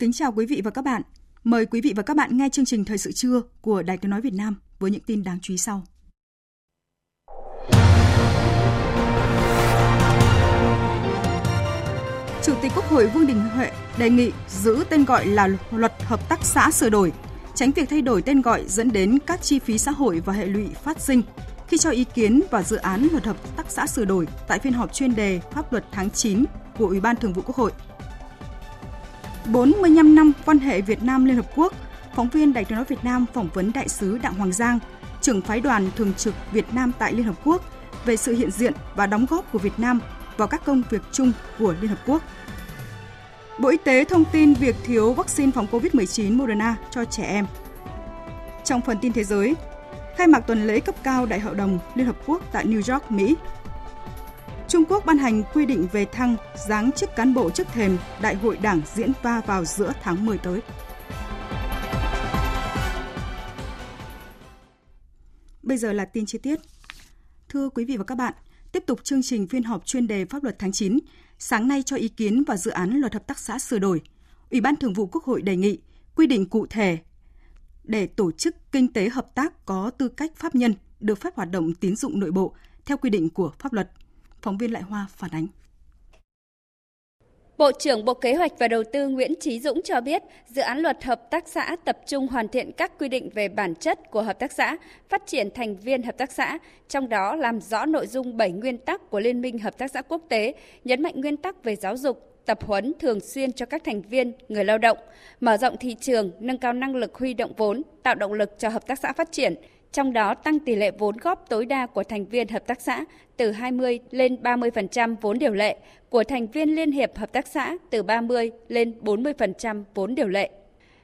Kính chào quý vị và các bạn. Mời quý vị và các bạn nghe chương trình Thời sự trưa của Đài Tiếng Nói Việt Nam với những tin đáng chú ý sau. Chủ tịch Quốc hội Vương Đình Huệ đề nghị giữ tên gọi là Luật Hợp tác xã sửa đổi, tránh việc thay đổi tên gọi dẫn đến các chi phí xã hội và hệ lụy phát sinh khi cho ý kiến vào dự án Luật Hợp tác xã sửa đổi tại phiên họp chuyên đề pháp luật tháng 9 của Ủy ban Thường vụ Quốc hội. 45 năm quan hệ Việt Nam Liên Hợp Quốc, phóng viên Đài tiếng nói Việt Nam phỏng vấn đại sứ Đặng Hoàng Giang, trưởng phái đoàn thường trực Việt Nam tại Liên Hợp Quốc về sự hiện diện và đóng góp của Việt Nam vào các công việc chung của Liên Hợp Quốc. Bộ Y tế thông tin việc thiếu vaccine phòng COVID-19 Moderna cho trẻ em. Trong phần tin thế giới, khai mạc tuần lễ cấp cao Đại hội đồng Liên Hợp Quốc tại New York, Mỹ Trung Quốc ban hành quy định về thăng giáng chức cán bộ trước thềm Đại hội Đảng diễn ra vào giữa tháng 10 tới. Bây giờ là tin chi tiết. Thưa quý vị và các bạn, tiếp tục chương trình phiên họp chuyên đề pháp luật tháng 9, sáng nay cho ý kiến vào dự án luật hợp tác xã sửa đổi. Ủy ban Thường vụ Quốc hội đề nghị quy định cụ thể để tổ chức kinh tế hợp tác có tư cách pháp nhân được phép hoạt động tín dụng nội bộ theo quy định của pháp luật. Phóng viên Lại Hoa phản ánh. Bộ trưởng Bộ Kế hoạch và Đầu tư Nguyễn Trí Dũng cho biết, dự án luật hợp tác xã tập trung hoàn thiện các quy định về bản chất của hợp tác xã, phát triển thành viên hợp tác xã, trong đó làm rõ nội dung 7 nguyên tắc của Liên minh Hợp tác xã quốc tế, nhấn mạnh nguyên tắc về giáo dục, tập huấn thường xuyên cho các thành viên, người lao động, mở rộng thị trường, nâng cao năng lực huy động vốn, tạo động lực cho hợp tác xã phát triển, trong đó tăng tỷ lệ vốn góp tối đa của thành viên hợp tác xã từ 20 lên 30% vốn điều lệ, của thành viên liên hiệp hợp tác xã từ 30 lên 40% vốn điều lệ.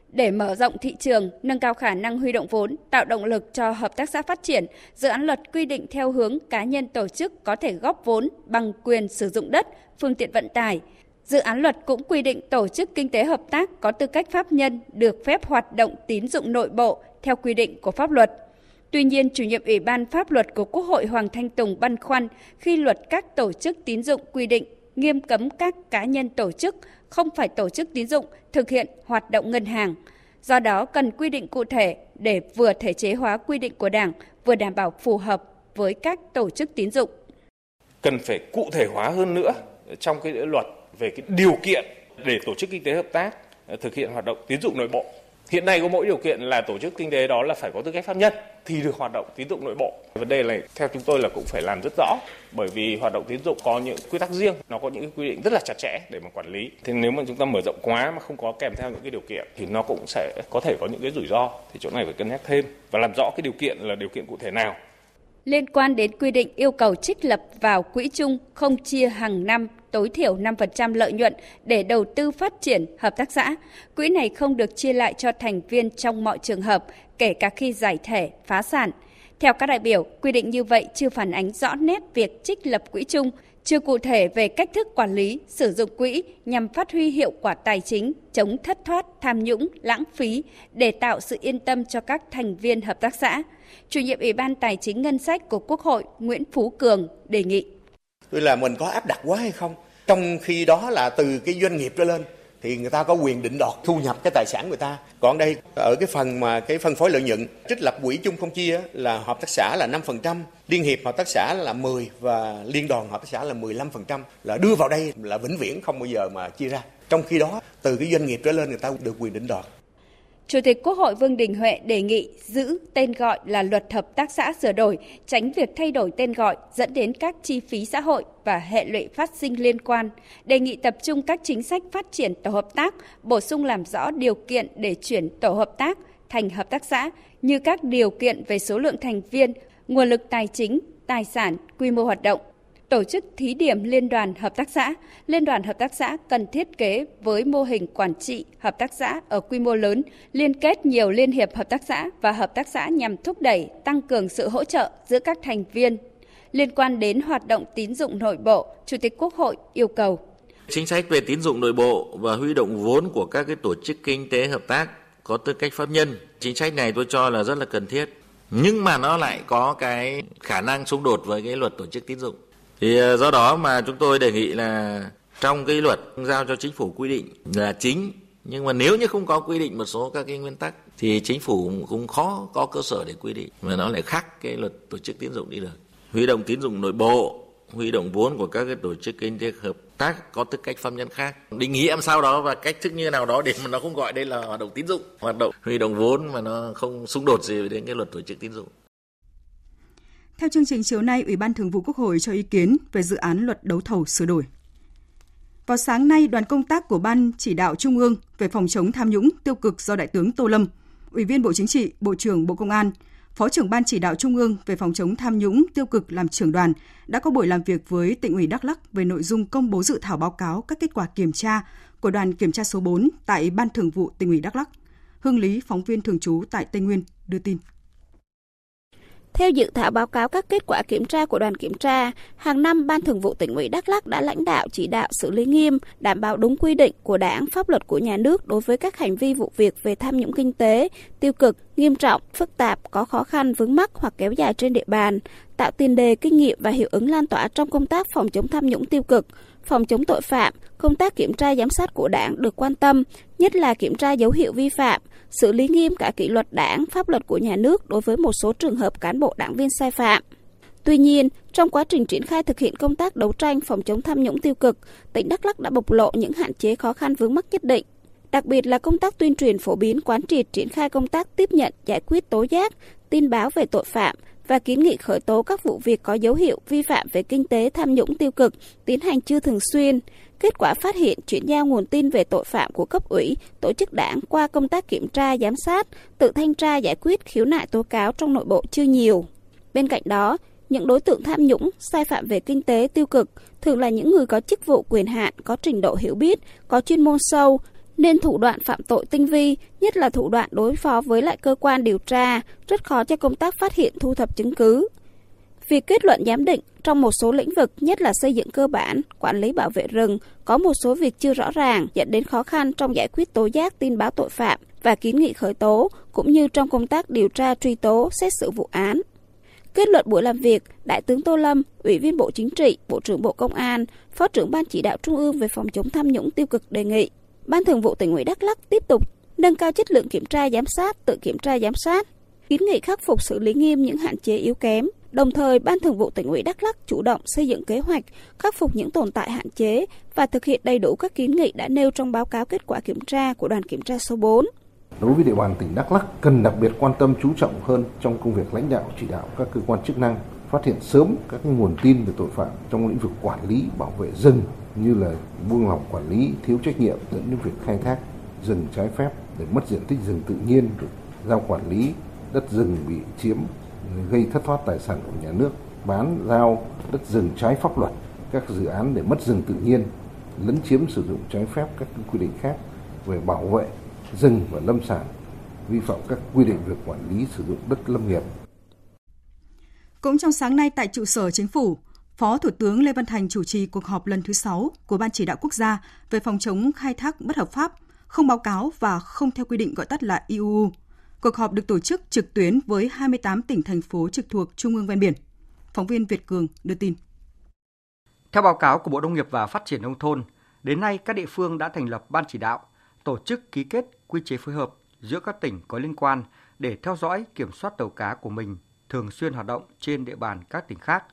Để mở rộng thị trường, nâng cao khả năng huy động vốn, tạo động lực cho hợp tác xã phát triển, dự án luật quy định theo hướng cá nhân tổ chức có thể góp vốn bằng quyền sử dụng đất, phương tiện vận tải. Dự án luật cũng quy định tổ chức kinh tế hợp tác có tư cách pháp nhân được phép hoạt động tín dụng nội bộ theo quy định của pháp luật. Tuy nhiên, chủ nhiệm Ủy ban Pháp luật của Quốc hội Hoàng Thanh Tùng băn khoăn khi luật các tổ chức tín dụng quy định nghiêm cấm các cá nhân tổ chức không phải tổ chức tín dụng thực hiện hoạt động ngân hàng. Do đó cần quy định cụ thể để vừa thể chế hóa quy định của Đảng, vừa đảm bảo phù hợp với các tổ chức tín dụng. Cần phải cụ thể hóa hơn nữa trong cái luật về cái điều kiện để tổ chức kinh tế hợp tác thực hiện hoạt động tín dụng nội bộ Hiện nay có mỗi điều kiện là tổ chức kinh tế đó là phải có tư cách pháp nhân thì được hoạt động tín dụng nội bộ. Vấn đề này theo chúng tôi là cũng phải làm rất rõ bởi vì hoạt động tín dụng có những quy tắc riêng, nó có những quy định rất là chặt chẽ để mà quản lý. Thì nếu mà chúng ta mở rộng quá mà không có kèm theo những cái điều kiện thì nó cũng sẽ có thể có những cái rủi ro. Thì chỗ này phải cân nhắc thêm và làm rõ cái điều kiện là điều kiện cụ thể nào liên quan đến quy định yêu cầu trích lập vào quỹ chung không chia hàng năm tối thiểu 5% lợi nhuận để đầu tư phát triển hợp tác xã. Quỹ này không được chia lại cho thành viên trong mọi trường hợp, kể cả khi giải thể, phá sản. Theo các đại biểu, quy định như vậy chưa phản ánh rõ nét việc trích lập quỹ chung, chưa cụ thể về cách thức quản lý, sử dụng quỹ nhằm phát huy hiệu quả tài chính, chống thất thoát, tham nhũng, lãng phí để tạo sự yên tâm cho các thành viên hợp tác xã. Chủ nhiệm Ủy ban Tài chính Ngân sách của Quốc hội Nguyễn Phú Cường đề nghị. Tức là mình có áp đặt quá hay không? Trong khi đó là từ cái doanh nghiệp trở lên thì người ta có quyền định đoạt thu nhập cái tài sản người ta. Còn đây ở cái phần mà cái phân phối lợi nhuận trích lập quỹ chung không chia là hợp tác xã là 5%, liên hiệp hợp tác xã là 10 và liên đoàn hợp tác xã là 15% là đưa vào đây là vĩnh viễn không bao giờ mà chia ra. Trong khi đó từ cái doanh nghiệp trở lên người ta được quyền định đoạt. Chủ tịch Quốc hội Vương Đình Huệ đề nghị giữ tên gọi là luật hợp tác xã sửa đổi, tránh việc thay đổi tên gọi dẫn đến các chi phí xã hội và hệ lụy phát sinh liên quan. Đề nghị tập trung các chính sách phát triển tổ hợp tác, bổ sung làm rõ điều kiện để chuyển tổ hợp tác thành hợp tác xã như các điều kiện về số lượng thành viên, nguồn lực tài chính, tài sản, quy mô hoạt động, tổ chức thí điểm liên đoàn hợp tác xã. Liên đoàn hợp tác xã cần thiết kế với mô hình quản trị hợp tác xã ở quy mô lớn, liên kết nhiều liên hiệp hợp tác xã và hợp tác xã nhằm thúc đẩy, tăng cường sự hỗ trợ giữa các thành viên. Liên quan đến hoạt động tín dụng nội bộ, Chủ tịch Quốc hội yêu cầu Chính sách về tín dụng nội bộ và huy động vốn của các cái tổ chức kinh tế hợp tác có tư cách pháp nhân. Chính sách này tôi cho là rất là cần thiết. Nhưng mà nó lại có cái khả năng xung đột với cái luật tổ chức tín dụng thì ờ, do đó mà chúng tôi đề nghị là trong cái luật giao cho chính phủ quy định là chính, nhưng mà nếu như không có quy định một số các cái nguyên tắc thì chính phủ cũng khó có cơ sở để quy định, mà nó lại khác cái luật tổ chức tín dụng đi được. Huy động tín dụng nội bộ, huy động vốn của các cái tổ chức kinh tế hợp tác có tư cách pháp nhân khác. Định nghĩa làm sao đó và cách thức như nào đó để mà nó không gọi đây là hoạt động tín dụng. Hoạt động huy động vốn mà nó không xung đột gì đến cái luật tổ chức tín dụng theo chương trình chiều nay, Ủy ban Thường vụ Quốc hội cho ý kiến về dự án luật đấu thầu sửa đổi. Vào sáng nay, đoàn công tác của Ban chỉ đạo Trung ương về phòng chống tham nhũng tiêu cực do Đại tướng Tô Lâm, Ủy viên Bộ Chính trị, Bộ trưởng Bộ Công an, Phó trưởng Ban chỉ đạo Trung ương về phòng chống tham nhũng tiêu cực làm trưởng đoàn đã có buổi làm việc với tỉnh ủy Đắk Lắk về nội dung công bố dự thảo báo cáo các kết quả kiểm tra của đoàn kiểm tra số 4 tại Ban Thường vụ tỉnh ủy Đắk Lắk. Hương Lý, phóng viên thường trú tại Tây Nguyên, đưa tin. Theo dự thảo báo cáo các kết quả kiểm tra của đoàn kiểm tra, hàng năm Ban Thường vụ tỉnh ủy Đắk Lắk đã lãnh đạo chỉ đạo xử lý nghiêm, đảm bảo đúng quy định của Đảng, pháp luật của nhà nước đối với các hành vi vụ việc về tham nhũng kinh tế, tiêu cực, nghiêm trọng, phức tạp, có khó khăn vướng mắc hoặc kéo dài trên địa bàn, tạo tiền đề kinh nghiệm và hiệu ứng lan tỏa trong công tác phòng chống tham nhũng tiêu cực, phòng chống tội phạm, công tác kiểm tra giám sát của Đảng được quan tâm, nhất là kiểm tra dấu hiệu vi phạm, xử lý nghiêm cả kỷ luật Đảng, pháp luật của nhà nước đối với một số trường hợp cán bộ đảng viên sai phạm. Tuy nhiên, trong quá trình triển khai thực hiện công tác đấu tranh phòng chống tham nhũng tiêu cực, tỉnh Đắk Lắk đã bộc lộ những hạn chế khó khăn vướng mắc nhất định. Đặc biệt là công tác tuyên truyền phổ biến quán triệt triển khai công tác tiếp nhận, giải quyết tố giác, tin báo về tội phạm, và kiến nghị khởi tố các vụ việc có dấu hiệu vi phạm về kinh tế tham nhũng tiêu cực tiến hành chưa thường xuyên. Kết quả phát hiện chuyển giao nguồn tin về tội phạm của cấp ủy, tổ chức đảng qua công tác kiểm tra, giám sát, tự thanh tra giải quyết khiếu nại tố cáo trong nội bộ chưa nhiều. Bên cạnh đó, những đối tượng tham nhũng, sai phạm về kinh tế tiêu cực thường là những người có chức vụ quyền hạn, có trình độ hiểu biết, có chuyên môn sâu, nên thủ đoạn phạm tội tinh vi, nhất là thủ đoạn đối phó với lại cơ quan điều tra, rất khó cho công tác phát hiện thu thập chứng cứ. Việc kết luận giám định trong một số lĩnh vực, nhất là xây dựng cơ bản, quản lý bảo vệ rừng, có một số việc chưa rõ ràng, dẫn đến khó khăn trong giải quyết tố giác tin báo tội phạm và kiến nghị khởi tố, cũng như trong công tác điều tra truy tố, xét xử vụ án. Kết luận buổi làm việc, Đại tướng Tô Lâm, Ủy viên Bộ Chính trị, Bộ trưởng Bộ Công an, Phó trưởng Ban chỉ đạo Trung ương về phòng chống tham nhũng tiêu cực đề nghị Ban Thường vụ tỉnh ủy Đắk Lắk tiếp tục nâng cao chất lượng kiểm tra giám sát, tự kiểm tra giám sát, kiến nghị khắc phục xử lý nghiêm những hạn chế yếu kém. Đồng thời, Ban Thường vụ tỉnh ủy Đắk Lắk chủ động xây dựng kế hoạch khắc phục những tồn tại hạn chế và thực hiện đầy đủ các kiến nghị đã nêu trong báo cáo kết quả kiểm tra của đoàn kiểm tra số 4. Đối với địa bàn tỉnh Đắk Lắk cần đặc biệt quan tâm chú trọng hơn trong công việc lãnh đạo chỉ đạo các cơ quan chức năng phát hiện sớm các nguồn tin về tội phạm trong lĩnh vực quản lý bảo vệ rừng như là buông lỏng quản lý, thiếu trách nhiệm dẫn đến việc khai thác rừng trái phép để mất diện tích rừng tự nhiên, giao quản lý đất rừng bị chiếm gây thất thoát tài sản của nhà nước, bán giao đất rừng trái pháp luật, các dự án để mất rừng tự nhiên, lấn chiếm sử dụng trái phép các quy định khác về bảo vệ rừng và lâm sản, vi phạm các quy định về quản lý sử dụng đất lâm nghiệp. Cũng trong sáng nay tại trụ sở chính phủ, Phó Thủ tướng Lê Văn Thành chủ trì cuộc họp lần thứ 6 của Ban chỉ đạo quốc gia về phòng chống khai thác bất hợp pháp, không báo cáo và không theo quy định gọi tắt là IUU. Cuộc họp được tổ chức trực tuyến với 28 tỉnh thành phố trực thuộc Trung ương ven biển. Phóng viên Việt Cường đưa tin. Theo báo cáo của Bộ Nông nghiệp và Phát triển nông thôn, đến nay các địa phương đã thành lập ban chỉ đạo, tổ chức ký kết quy chế phối hợp giữa các tỉnh có liên quan để theo dõi kiểm soát tàu cá của mình thường xuyên hoạt động trên địa bàn các tỉnh khác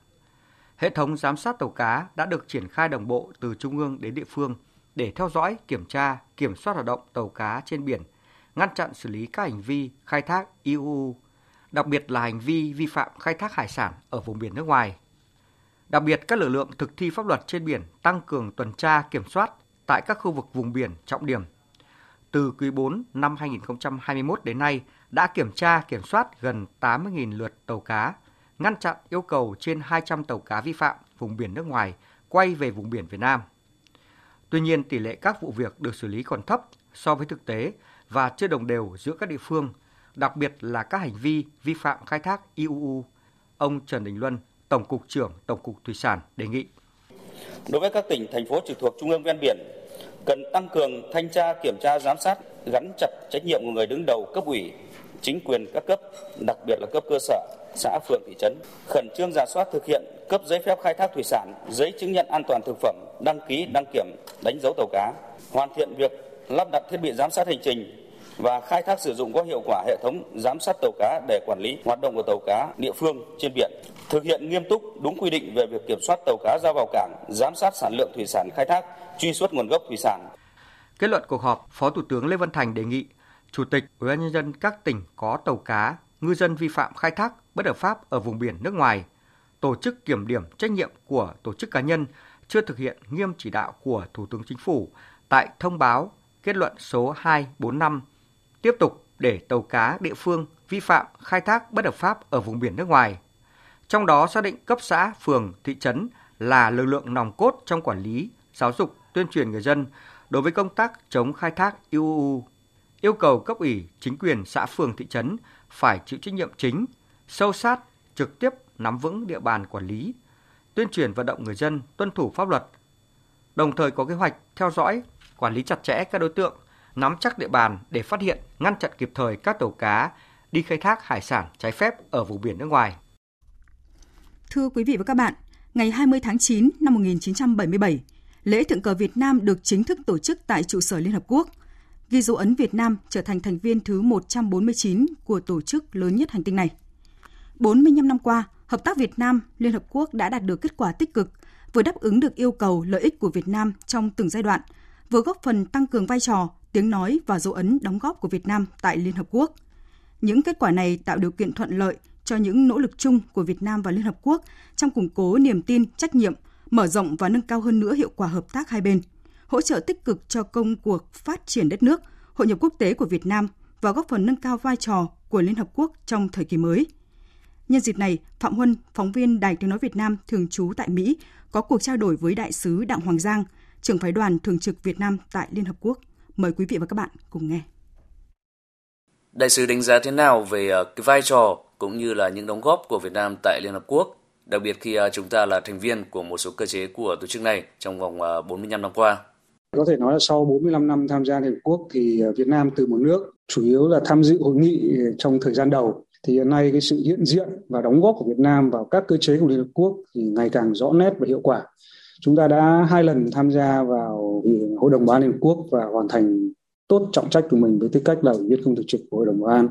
Hệ thống giám sát tàu cá đã được triển khai đồng bộ từ trung ương đến địa phương để theo dõi, kiểm tra, kiểm soát hoạt động tàu cá trên biển, ngăn chặn xử lý các hành vi khai thác IUU, đặc biệt là hành vi vi phạm khai thác hải sản ở vùng biển nước ngoài. Đặc biệt, các lực lượng thực thi pháp luật trên biển tăng cường tuần tra kiểm soát tại các khu vực vùng biển trọng điểm. Từ quý 4 năm 2021 đến nay đã kiểm tra kiểm soát gần 80.000 lượt tàu cá, ngăn chặn yêu cầu trên 200 tàu cá vi phạm vùng biển nước ngoài quay về vùng biển Việt Nam. Tuy nhiên, tỷ lệ các vụ việc được xử lý còn thấp so với thực tế và chưa đồng đều giữa các địa phương, đặc biệt là các hành vi vi phạm khai thác IUU. Ông Trần Đình Luân, Tổng cục trưởng Tổng cục Thủy sản đề nghị. Đối với các tỉnh, thành phố trực thuộc trung ương ven biển, cần tăng cường thanh tra, kiểm tra, giám sát, gắn chặt trách nhiệm của người đứng đầu cấp ủy, chính quyền các cấp, đặc biệt là cấp cơ sở, xã phường thị trấn, khẩn trương giả soát thực hiện cấp giấy phép khai thác thủy sản, giấy chứng nhận an toàn thực phẩm, đăng ký, đăng kiểm, đánh dấu tàu cá, hoàn thiện việc lắp đặt thiết bị giám sát hành trình và khai thác sử dụng có hiệu quả hệ thống giám sát tàu cá để quản lý hoạt động của tàu cá địa phương trên biển, thực hiện nghiêm túc đúng quy định về việc kiểm soát tàu cá ra vào cảng, giám sát sản lượng thủy sản khai thác, truy xuất nguồn gốc thủy sản. Kết luận cuộc họp, Phó Thủ tướng Lê Văn Thành đề nghị Chủ tịch Ủy ban nhân dân các tỉnh có tàu cá, ngư dân vi phạm khai thác bất hợp pháp ở vùng biển nước ngoài, tổ chức kiểm điểm trách nhiệm của tổ chức cá nhân chưa thực hiện nghiêm chỉ đạo của Thủ tướng Chính phủ tại thông báo kết luận số 245 tiếp tục để tàu cá địa phương vi phạm khai thác bất hợp pháp ở vùng biển nước ngoài. Trong đó xác định cấp xã, phường, thị trấn là lực lượng nòng cốt trong quản lý, giáo dục, tuyên truyền người dân đối với công tác chống khai thác IUU. Yêu cầu cấp ủy, chính quyền xã phường thị trấn phải chịu trách nhiệm chính, sâu sát, trực tiếp nắm vững địa bàn quản lý, tuyên truyền vận động người dân tuân thủ pháp luật, đồng thời có kế hoạch theo dõi, quản lý chặt chẽ các đối tượng, nắm chắc địa bàn để phát hiện, ngăn chặn kịp thời các tàu cá đi khai thác hải sản trái phép ở vùng biển nước ngoài. Thưa quý vị và các bạn, ngày 20 tháng 9 năm 1977, lễ thượng cờ Việt Nam được chính thức tổ chức tại trụ sở Liên Hợp Quốc, ghi dấu ấn Việt Nam trở thành thành viên thứ 149 của tổ chức lớn nhất hành tinh này. 45 năm qua, hợp tác Việt Nam Liên Hợp Quốc đã đạt được kết quả tích cực, vừa đáp ứng được yêu cầu lợi ích của Việt Nam trong từng giai đoạn, vừa góp phần tăng cường vai trò, tiếng nói và dấu ấn đóng góp của Việt Nam tại Liên Hợp Quốc. Những kết quả này tạo điều kiện thuận lợi cho những nỗ lực chung của Việt Nam và Liên Hợp Quốc trong củng cố niềm tin, trách nhiệm, mở rộng và nâng cao hơn nữa hiệu quả hợp tác hai bên, hỗ trợ tích cực cho công cuộc phát triển đất nước, hội nhập quốc tế của Việt Nam và góp phần nâng cao vai trò của Liên Hợp Quốc trong thời kỳ mới. Nhân dịp này, Phạm Huân, phóng viên Đài Tiếng Nói Việt Nam thường trú tại Mỹ, có cuộc trao đổi với Đại sứ Đặng Hoàng Giang, trưởng phái đoàn thường trực Việt Nam tại Liên Hợp Quốc. Mời quý vị và các bạn cùng nghe. Đại sứ đánh giá thế nào về ờ, cái vai trò cũng như là những đóng góp của Việt Nam tại Liên Hợp Quốc, đặc biệt khi ờ, chúng ta là thành viên của một số cơ chế của tổ chức này trong vòng 45 ờ, năm qua? Có thể nói là sau 45 năm tham gia Liên Hợp Quốc thì Việt Nam từ một nước chủ yếu là tham dự hội nghị trong thời gian đầu thì hiện nay cái sự hiện diện và đóng góp của Việt Nam vào các cơ chế của Liên Hợp Quốc thì ngày càng rõ nét và hiệu quả. Chúng ta đã hai lần tham gia vào Hội đồng Bảo an Liên Hợp Quốc và hoàn thành tốt trọng trách của mình với tư cách là ủy viên không thường trực của Hội đồng Bảo an.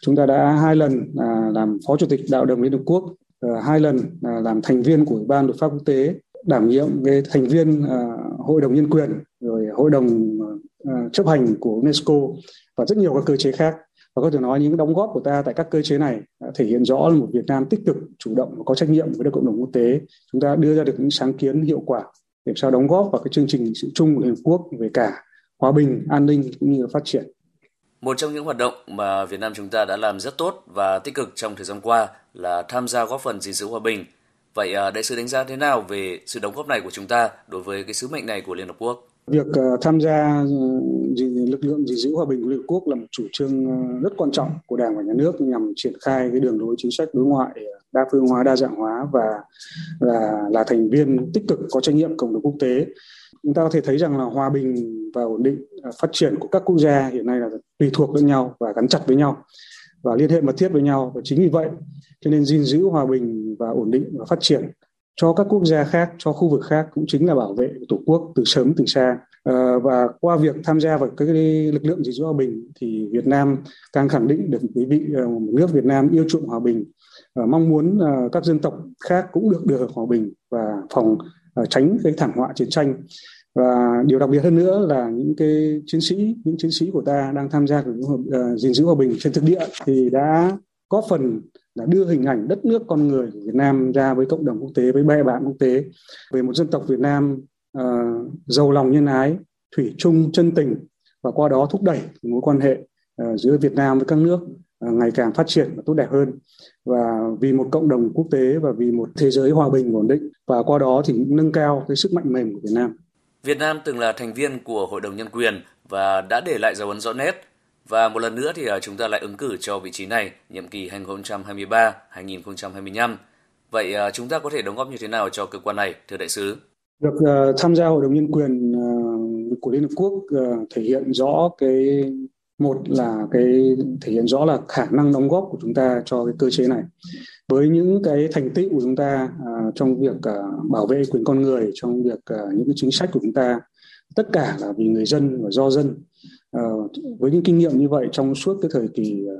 Chúng ta đã hai lần à, làm Phó Chủ tịch Đạo đồng Liên Hợp Quốc, à, hai lần à, làm thành viên của Ủy ban luật pháp quốc tế, đảm nhiệm cái thành viên à, Hội đồng Nhân quyền, rồi Hội đồng à, à chấp hành của UNESCO và rất nhiều các cơ chế khác và có thể nói những đóng góp của ta tại các cơ chế này thể hiện rõ là một Việt Nam tích cực, chủ động và có trách nhiệm với cộng đồng quốc tế. Chúng ta đưa ra được những sáng kiến hiệu quả để sao đóng góp vào cái chương trình sự chung của Liên Hợp Quốc về cả hòa bình, an ninh cũng như là phát triển. Một trong những hoạt động mà Việt Nam chúng ta đã làm rất tốt và tích cực trong thời gian qua là tham gia góp phần gìn giữ hòa bình. Vậy à, đại sứ đánh giá thế nào về sự đóng góp này của chúng ta đối với cái sứ mệnh này của Liên Hợp Quốc? Việc ờ, tham gia ừ, lực lượng gìn giữ hòa bình của Liên Hợp Quốc là một chủ trương ờ, rất quan trọng của Đảng và Nhà nước nhằm triển khai cái đường lối chính sách đối ngoại ờ, đa phương hóa, đa dạng hóa và là là thành viên tích cực có trách nhiệm cộng đồng quốc tế. Chúng ta có thể thấy rằng là hòa bình và ổn định phát triển của các quốc gia hiện nay là tùy thuộc lẫn nhau và gắn chặt với nhau và liên hệ mật thiết với nhau và chính vì vậy cho nên gìn giữ hòa bình và ổn định và phát triển cho các quốc gia khác, cho khu vực khác cũng chính là bảo vệ tổ quốc từ sớm từ xa. À, và qua việc tham gia vào các lực lượng gìn giữ hòa bình thì Việt Nam càng khẳng định được quý vị ờ, một nước Việt Nam yêu chuộng hòa bình, ờ, mong muốn các dân tộc khác cũng được được hòa bình và phòng tránh cái thảm họa chiến tranh. và điều đặc biệt hơn nữa là những cái chiến sĩ những chiến sĩ của ta đang tham gia uh, gìn giữ hòa bình trên thực địa thì đã có phần là đưa hình ảnh đất nước con người của Việt Nam ra với cộng đồng quốc tế với bè bạn quốc tế về một dân tộc Việt Nam uh, giàu lòng nhân ái thủy chung chân tình và qua đó thúc đẩy mối quan hệ uh, giữa Việt Nam với các nước uh, ngày càng phát triển và tốt đẹp hơn và vì một cộng đồng quốc tế và vì một thế giới hòa bình ổn định và qua đó thì nâng cao cái sức mạnh mềm của Việt Nam. Việt Nam từng là thành viên của Hội đồng Nhân quyền và đã để lại dấu ấn rõ nét. Và một lần nữa thì à, chúng ta lại ứng cử cho vị trí này nhiệm kỳ 2023-2025. Vậy à, chúng ta có thể đóng góp như thế nào cho cơ quan này, thưa đại sứ? được uh, tham gia Hội đồng Nhân quyền uh, của Liên Hợp Quốc uh, thể hiện rõ cái một là cái thể hiện rõ là khả năng đóng góp của chúng ta cho cái cơ chế này với những cái thành tựu của chúng ta uh, trong việc uh, bảo vệ quyền con người trong việc uh, những cái chính sách của chúng ta tất cả là vì người dân và do dân Ờ, với những kinh nghiệm như vậy trong suốt cái thời kỳ ờ,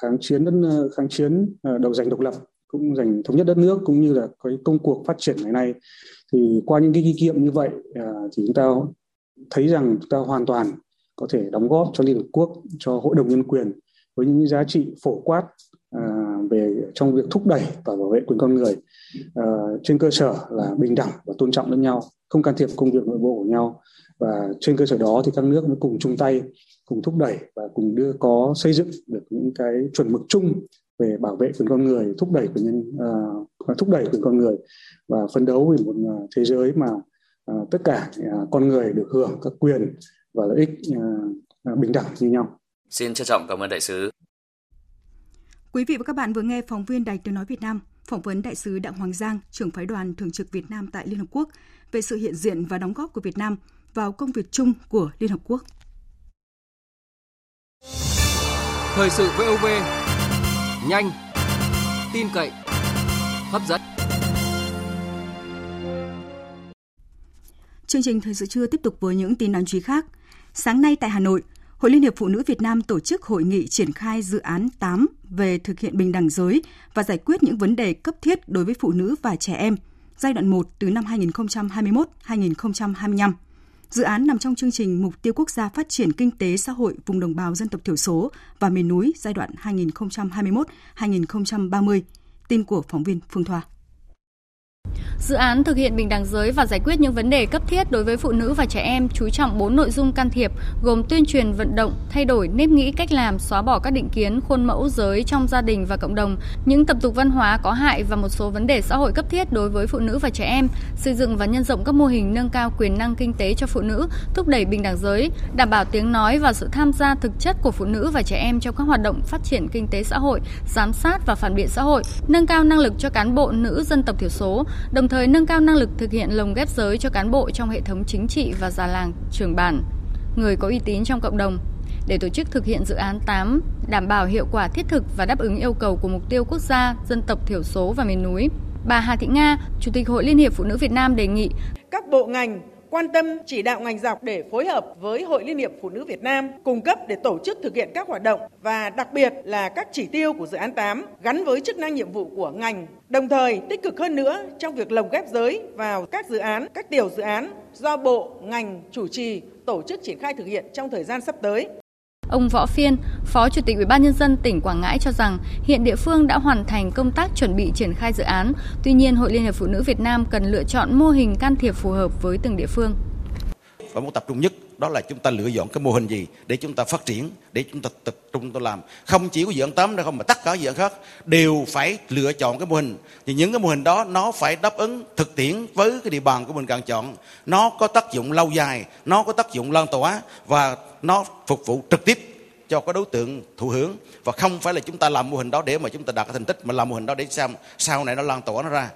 kháng chiến đất ờ, kháng chiến đầu giành độc lập cũng giành thống nhất đất nước cũng như là cái công cuộc phát triển ngày nay thì qua những cái kinh nghiệm như vậy thì chúng ta thấy rằng chúng ta hoàn toàn có thể đóng góp cho Liên Hợp Quốc, cho Hội đồng Nhân quyền với những giá trị phổ quát về trong việc thúc đẩy và bảo vệ quyền con người trên cơ sở là bình đẳng và tôn trọng lẫn nhau, không can thiệp công việc nội bộ của nhau và trên cơ sở đó thì các nước mới cùng chung tay, cùng thúc đẩy và cùng đưa có xây dựng được những cái chuẩn mực chung về bảo vệ quyền con người, thúc đẩy quyền nhân uh, thúc đẩy quyền con người và phấn đấu vì một uh, thế giới mà uh, tất cả uh, con người được hưởng các quyền và lợi ích uh, bình đẳng như nhau. Xin trân trọng cảm ơn đại sứ. Quý vị và các bạn vừa nghe phóng viên Đài Tiếng nói Việt Nam phỏng vấn đại sứ Đặng Hoàng Giang, trưởng phái đoàn thường trực Việt Nam tại Liên hợp Quốc về sự hiện diện và đóng góp của Việt Nam vào công việc chung của Liên hợp Quốc. Thời sự VOV nhanh, tin cậy, hấp dẫn. Chương trình Thời sự trưa tiếp tục với những tin đáng chú ý khác. Sáng nay tại Hà Nội, Hội Liên hiệp Phụ nữ Việt Nam tổ chức hội nghị triển khai dự án 8 về thực hiện bình đẳng giới và giải quyết những vấn đề cấp thiết đối với phụ nữ và trẻ em, giai đoạn 1 từ năm 2021-2025. Dự án nằm trong chương trình Mục tiêu Quốc gia Phát triển Kinh tế Xã hội vùng đồng bào dân tộc thiểu số và miền núi giai đoạn 2021-2030. Tin của phóng viên Phương Thoa. Dự án thực hiện bình đẳng giới và giải quyết những vấn đề cấp thiết đối với phụ nữ và trẻ em chú trọng 4 nội dung can thiệp gồm tuyên truyền vận động, thay đổi nếp nghĩ cách làm, xóa bỏ các định kiến khuôn mẫu giới trong gia đình và cộng đồng, những tập tục văn hóa có hại và một số vấn đề xã hội cấp thiết đối với phụ nữ và trẻ em, xây dựng và nhân rộng các mô hình nâng cao quyền năng kinh tế cho phụ nữ, thúc đẩy bình đẳng giới, đảm bảo tiếng nói và sự tham gia thực chất của phụ nữ và trẻ em trong các hoạt động phát triển kinh tế xã hội, giám sát và phản biện xã hội, nâng cao năng lực cho cán bộ nữ dân tộc thiểu số, đồng thời nâng cao năng lực thực hiện lồng ghép giới cho cán bộ trong hệ thống chính trị và già làng, trưởng bản, người có uy tín trong cộng đồng để tổ chức thực hiện dự án 8 đảm bảo hiệu quả thiết thực và đáp ứng yêu cầu của mục tiêu quốc gia dân tộc thiểu số và miền núi. Bà Hà Thị Nga, Chủ tịch Hội Liên hiệp Phụ nữ Việt Nam đề nghị các bộ ngành quan tâm chỉ đạo ngành dọc để phối hợp với Hội Liên hiệp Phụ nữ Việt Nam cung cấp để tổ chức thực hiện các hoạt động và đặc biệt là các chỉ tiêu của dự án 8 gắn với chức năng nhiệm vụ của ngành, đồng thời tích cực hơn nữa trong việc lồng ghép giới vào các dự án, các tiểu dự án do bộ, ngành chủ trì tổ chức triển khai thực hiện trong thời gian sắp tới. Ông Võ Phiên, Phó Chủ tịch Ủy ban nhân dân tỉnh Quảng Ngãi cho rằng hiện địa phương đã hoàn thành công tác chuẩn bị triển khai dự án. Tuy nhiên, Hội Liên hiệp Phụ nữ Việt Nam cần lựa chọn mô hình can thiệp phù hợp với từng địa phương. Và một tập trung nhất đó là chúng ta lựa chọn cái mô hình gì để chúng ta phát triển, để chúng ta tập trung tôi làm. Không chỉ có dự án tám đâu không mà tất cả dự án khác đều phải lựa chọn cái mô hình. Thì những cái mô hình đó nó phải đáp ứng thực tiễn với cái địa bàn của mình cần chọn. Nó có tác dụng lâu dài, nó có tác dụng lan tỏa và nó phục vụ trực tiếp cho cái đối tượng thụ hưởng và không phải là chúng ta làm mô hình đó để mà chúng ta đạt cái thành tích mà làm mô hình đó để sao sau này nó lan tỏa nó ra.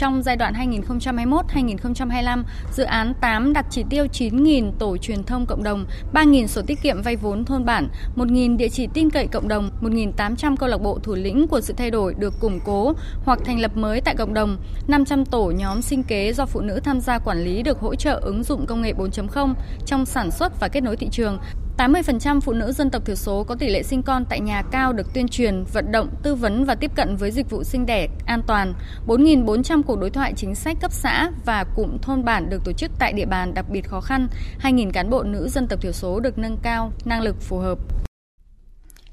Trong giai đoạn 2021-2025, dự án 8 đặt chỉ tiêu 9.000 tổ truyền thông cộng đồng, 3.000 sổ tiết kiệm vay vốn thôn bản, 1.000 địa chỉ tin cậy cộng đồng, 1.800 câu lạc bộ thủ lĩnh của sự thay đổi được củng cố hoặc thành lập mới tại cộng đồng, 500 tổ nhóm sinh kế do phụ nữ tham gia quản lý được hỗ trợ ứng dụng công nghệ 4.0 trong sản xuất và kết nối thị trường, 80% phụ nữ dân tộc thiểu số có tỷ lệ sinh con tại nhà cao được tuyên truyền, vận động, tư vấn và tiếp cận với dịch vụ sinh đẻ an toàn. 4.400 cuộc đối thoại chính sách cấp xã và cụm thôn bản được tổ chức tại địa bàn đặc biệt khó khăn. 2.000 cán bộ nữ dân tộc thiểu số được nâng cao năng lực phù hợp.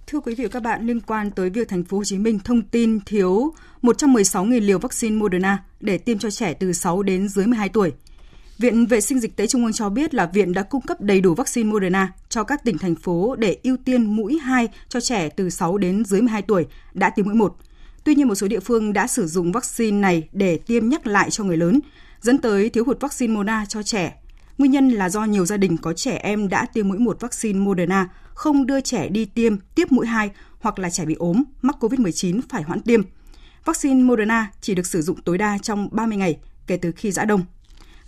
Thưa quý vị và các bạn, liên quan tới việc thành phố Hồ Chí Minh thông tin thiếu 116.000 liều vaccine Moderna để tiêm cho trẻ từ 6 đến dưới 12 tuổi. Viện Vệ sinh Dịch tễ Trung ương cho biết là viện đã cung cấp đầy đủ vaccine Moderna cho các tỉnh thành phố để ưu tiên mũi 2 cho trẻ từ 6 đến dưới 12 tuổi đã tiêm mũi 1. Tuy nhiên một số địa phương đã sử dụng vaccine này để tiêm nhắc lại cho người lớn, dẫn tới thiếu hụt vaccine Moderna cho trẻ. Nguyên nhân là do nhiều gia đình có trẻ em đã tiêm mũi 1 vaccine Moderna không đưa trẻ đi tiêm tiếp mũi 2 hoặc là trẻ bị ốm, mắc COVID-19 phải hoãn tiêm. Vaccine Moderna chỉ được sử dụng tối đa trong 30 ngày kể từ khi giã đông.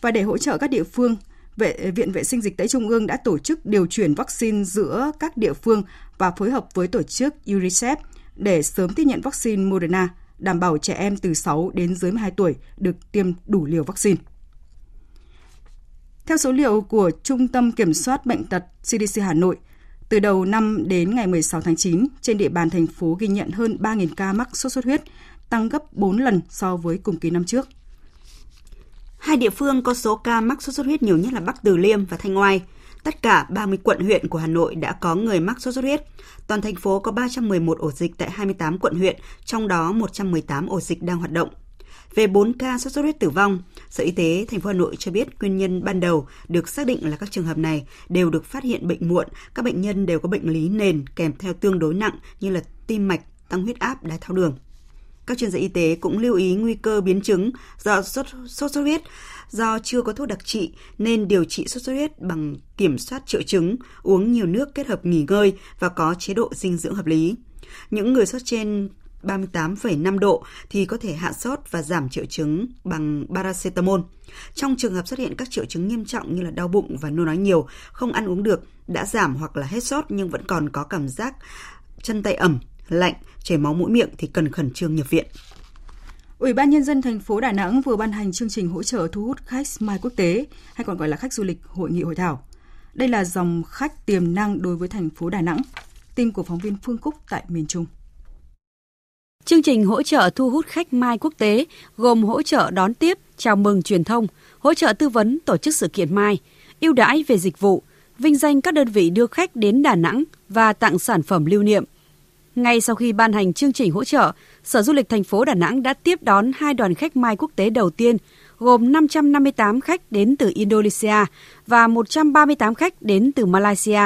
Và để hỗ trợ các địa phương, Vệ, Viện Vệ sinh Dịch tễ Trung ương đã tổ chức điều chuyển vaccine giữa các địa phương và phối hợp với tổ chức UNICEF để sớm tiếp nhận vaccine Moderna, đảm bảo trẻ em từ 6 đến dưới 12 tuổi được tiêm đủ liều vaccine. Theo số liệu của Trung tâm Kiểm soát Bệnh tật CDC Hà Nội, từ đầu năm đến ngày 16 tháng 9, trên địa bàn thành phố ghi nhận hơn 3.000 ca mắc sốt xuất huyết, tăng gấp 4 lần so với cùng kỳ năm trước. Hai địa phương có số ca mắc sốt xuất huyết nhiều nhất là Bắc Từ Liêm và Thanh Oai. Tất cả 30 quận huyện của Hà Nội đã có người mắc sốt xuất huyết. Toàn thành phố có 311 ổ dịch tại 28 quận huyện, trong đó 118 ổ dịch đang hoạt động. Về 4 ca sốt xuất huyết tử vong, Sở Y tế thành phố Hà Nội cho biết nguyên nhân ban đầu được xác định là các trường hợp này đều được phát hiện bệnh muộn, các bệnh nhân đều có bệnh lý nền kèm theo tương đối nặng như là tim mạch, tăng huyết áp, đái tháo đường. Các chuyên gia y tế cũng lưu ý nguy cơ biến chứng do sốt, sốt xuất huyết do chưa có thuốc đặc trị nên điều trị sốt xuất huyết bằng kiểm soát triệu chứng, uống nhiều nước kết hợp nghỉ ngơi và có chế độ dinh dưỡng hợp lý. Những người sốt trên 38,5 độ thì có thể hạ sốt và giảm triệu chứng bằng paracetamol. Trong trường hợp xuất hiện các triệu chứng nghiêm trọng như là đau bụng và nôn nói nhiều, không ăn uống được, đã giảm hoặc là hết sốt nhưng vẫn còn có cảm giác chân tay ẩm, lạnh, chảy máu mũi miệng thì cần khẩn trương nhập viện. Ủy ban nhân dân thành phố Đà Nẵng vừa ban hành chương trình hỗ trợ thu hút khách Smile quốc tế, hay còn gọi là khách du lịch hội nghị hội thảo. Đây là dòng khách tiềm năng đối với thành phố Đà Nẵng. Tin của phóng viên Phương Cúc tại miền Trung. Chương trình hỗ trợ thu hút khách Mai quốc tế gồm hỗ trợ đón tiếp, chào mừng truyền thông, hỗ trợ tư vấn tổ chức sự kiện Mai, ưu đãi về dịch vụ, vinh danh các đơn vị đưa khách đến Đà Nẵng và tặng sản phẩm lưu niệm. Ngay sau khi ban hành chương trình hỗ trợ, Sở Du lịch thành phố Đà Nẵng đã tiếp đón hai đoàn khách Mai quốc tế đầu tiên, gồm 558 khách đến từ Indonesia và 138 khách đến từ Malaysia.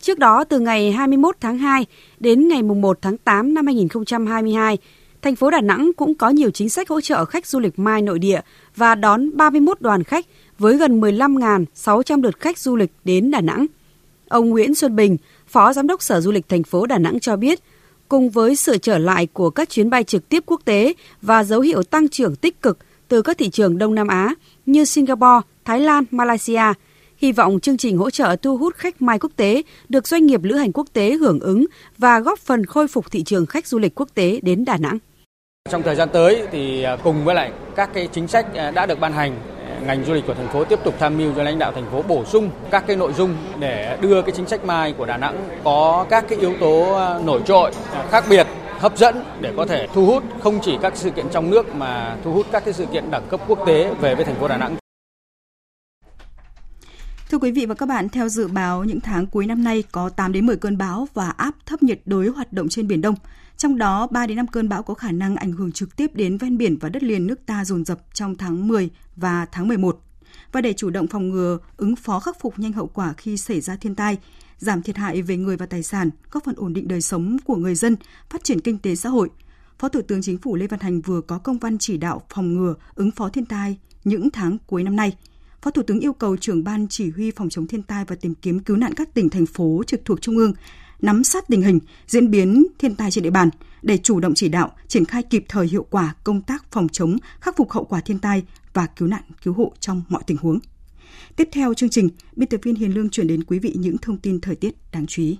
Trước đó, từ ngày 21 tháng 2 đến ngày 1 tháng 8 năm 2022, thành phố Đà Nẵng cũng có nhiều chính sách hỗ trợ khách du lịch Mai nội địa và đón 31 đoàn khách với gần 15.600 lượt khách du lịch đến Đà Nẵng. Ông Nguyễn Xuân Bình, Phó Giám đốc Sở Du lịch thành phố Đà Nẵng cho biết, cùng với sự trở lại của các chuyến bay trực tiếp quốc tế và dấu hiệu tăng trưởng tích cực từ các thị trường Đông Nam Á như Singapore, Thái Lan, Malaysia – Hy vọng chương trình hỗ trợ thu hút khách mai quốc tế được doanh nghiệp lữ hành quốc tế hưởng ứng và góp phần khôi phục thị trường khách du lịch quốc tế đến Đà Nẵng. Trong thời gian tới thì à, cùng với lại các cái chính sách à, đã được ban hành, ngành du lịch của thành phố tiếp tục tham mưu cho lãnh đạo thành phố bổ sung các cái nội dung để đưa cái chính sách mai của Đà Nẵng có các cái yếu tố à, nổi trội, khác biệt hấp dẫn để có thể thu hút không chỉ các sự kiện trong nước mà thu hút các cái sự kiện đẳng cấp quốc tế về với thành phố Đà Nẵng. Thưa quý vị và các bạn, theo dự báo những tháng cuối năm nay có 8 đến 10 cơn bão và áp thấp nhiệt đới hoạt động trên biển Đông. Trong đó 3 đến 5 cơn bão có khả năng ảnh hưởng trực tiếp đến ven biển và đất liền nước ta dồn dập trong tháng 10 và tháng 11. Và để chủ động phòng ngừa, ứng phó khắc phục nhanh hậu quả khi xảy ra thiên tai, giảm thiệt hại về người và tài sản, góp phần ổn định đời sống của người dân, phát triển kinh tế xã hội, Phó Thủ tướng Chính phủ Lê Văn Thành vừa có công văn chỉ đạo phòng ngừa, ứng phó thiên tai những tháng cuối năm nay – Phó Thủ tướng yêu cầu trưởng ban chỉ huy phòng chống thiên tai và tìm kiếm cứu nạn các tỉnh thành phố trực thuộc trung ương nắm sát tình hình, diễn biến thiên tai trên địa bàn để chủ động chỉ đạo, triển khai kịp thời hiệu quả công tác phòng chống, khắc phục hậu quả thiên tai và cứu nạn cứu hộ trong mọi tình huống. Tiếp theo chương trình, biên tập viên Hiền Lương chuyển đến quý vị những thông tin thời tiết đáng chú ý.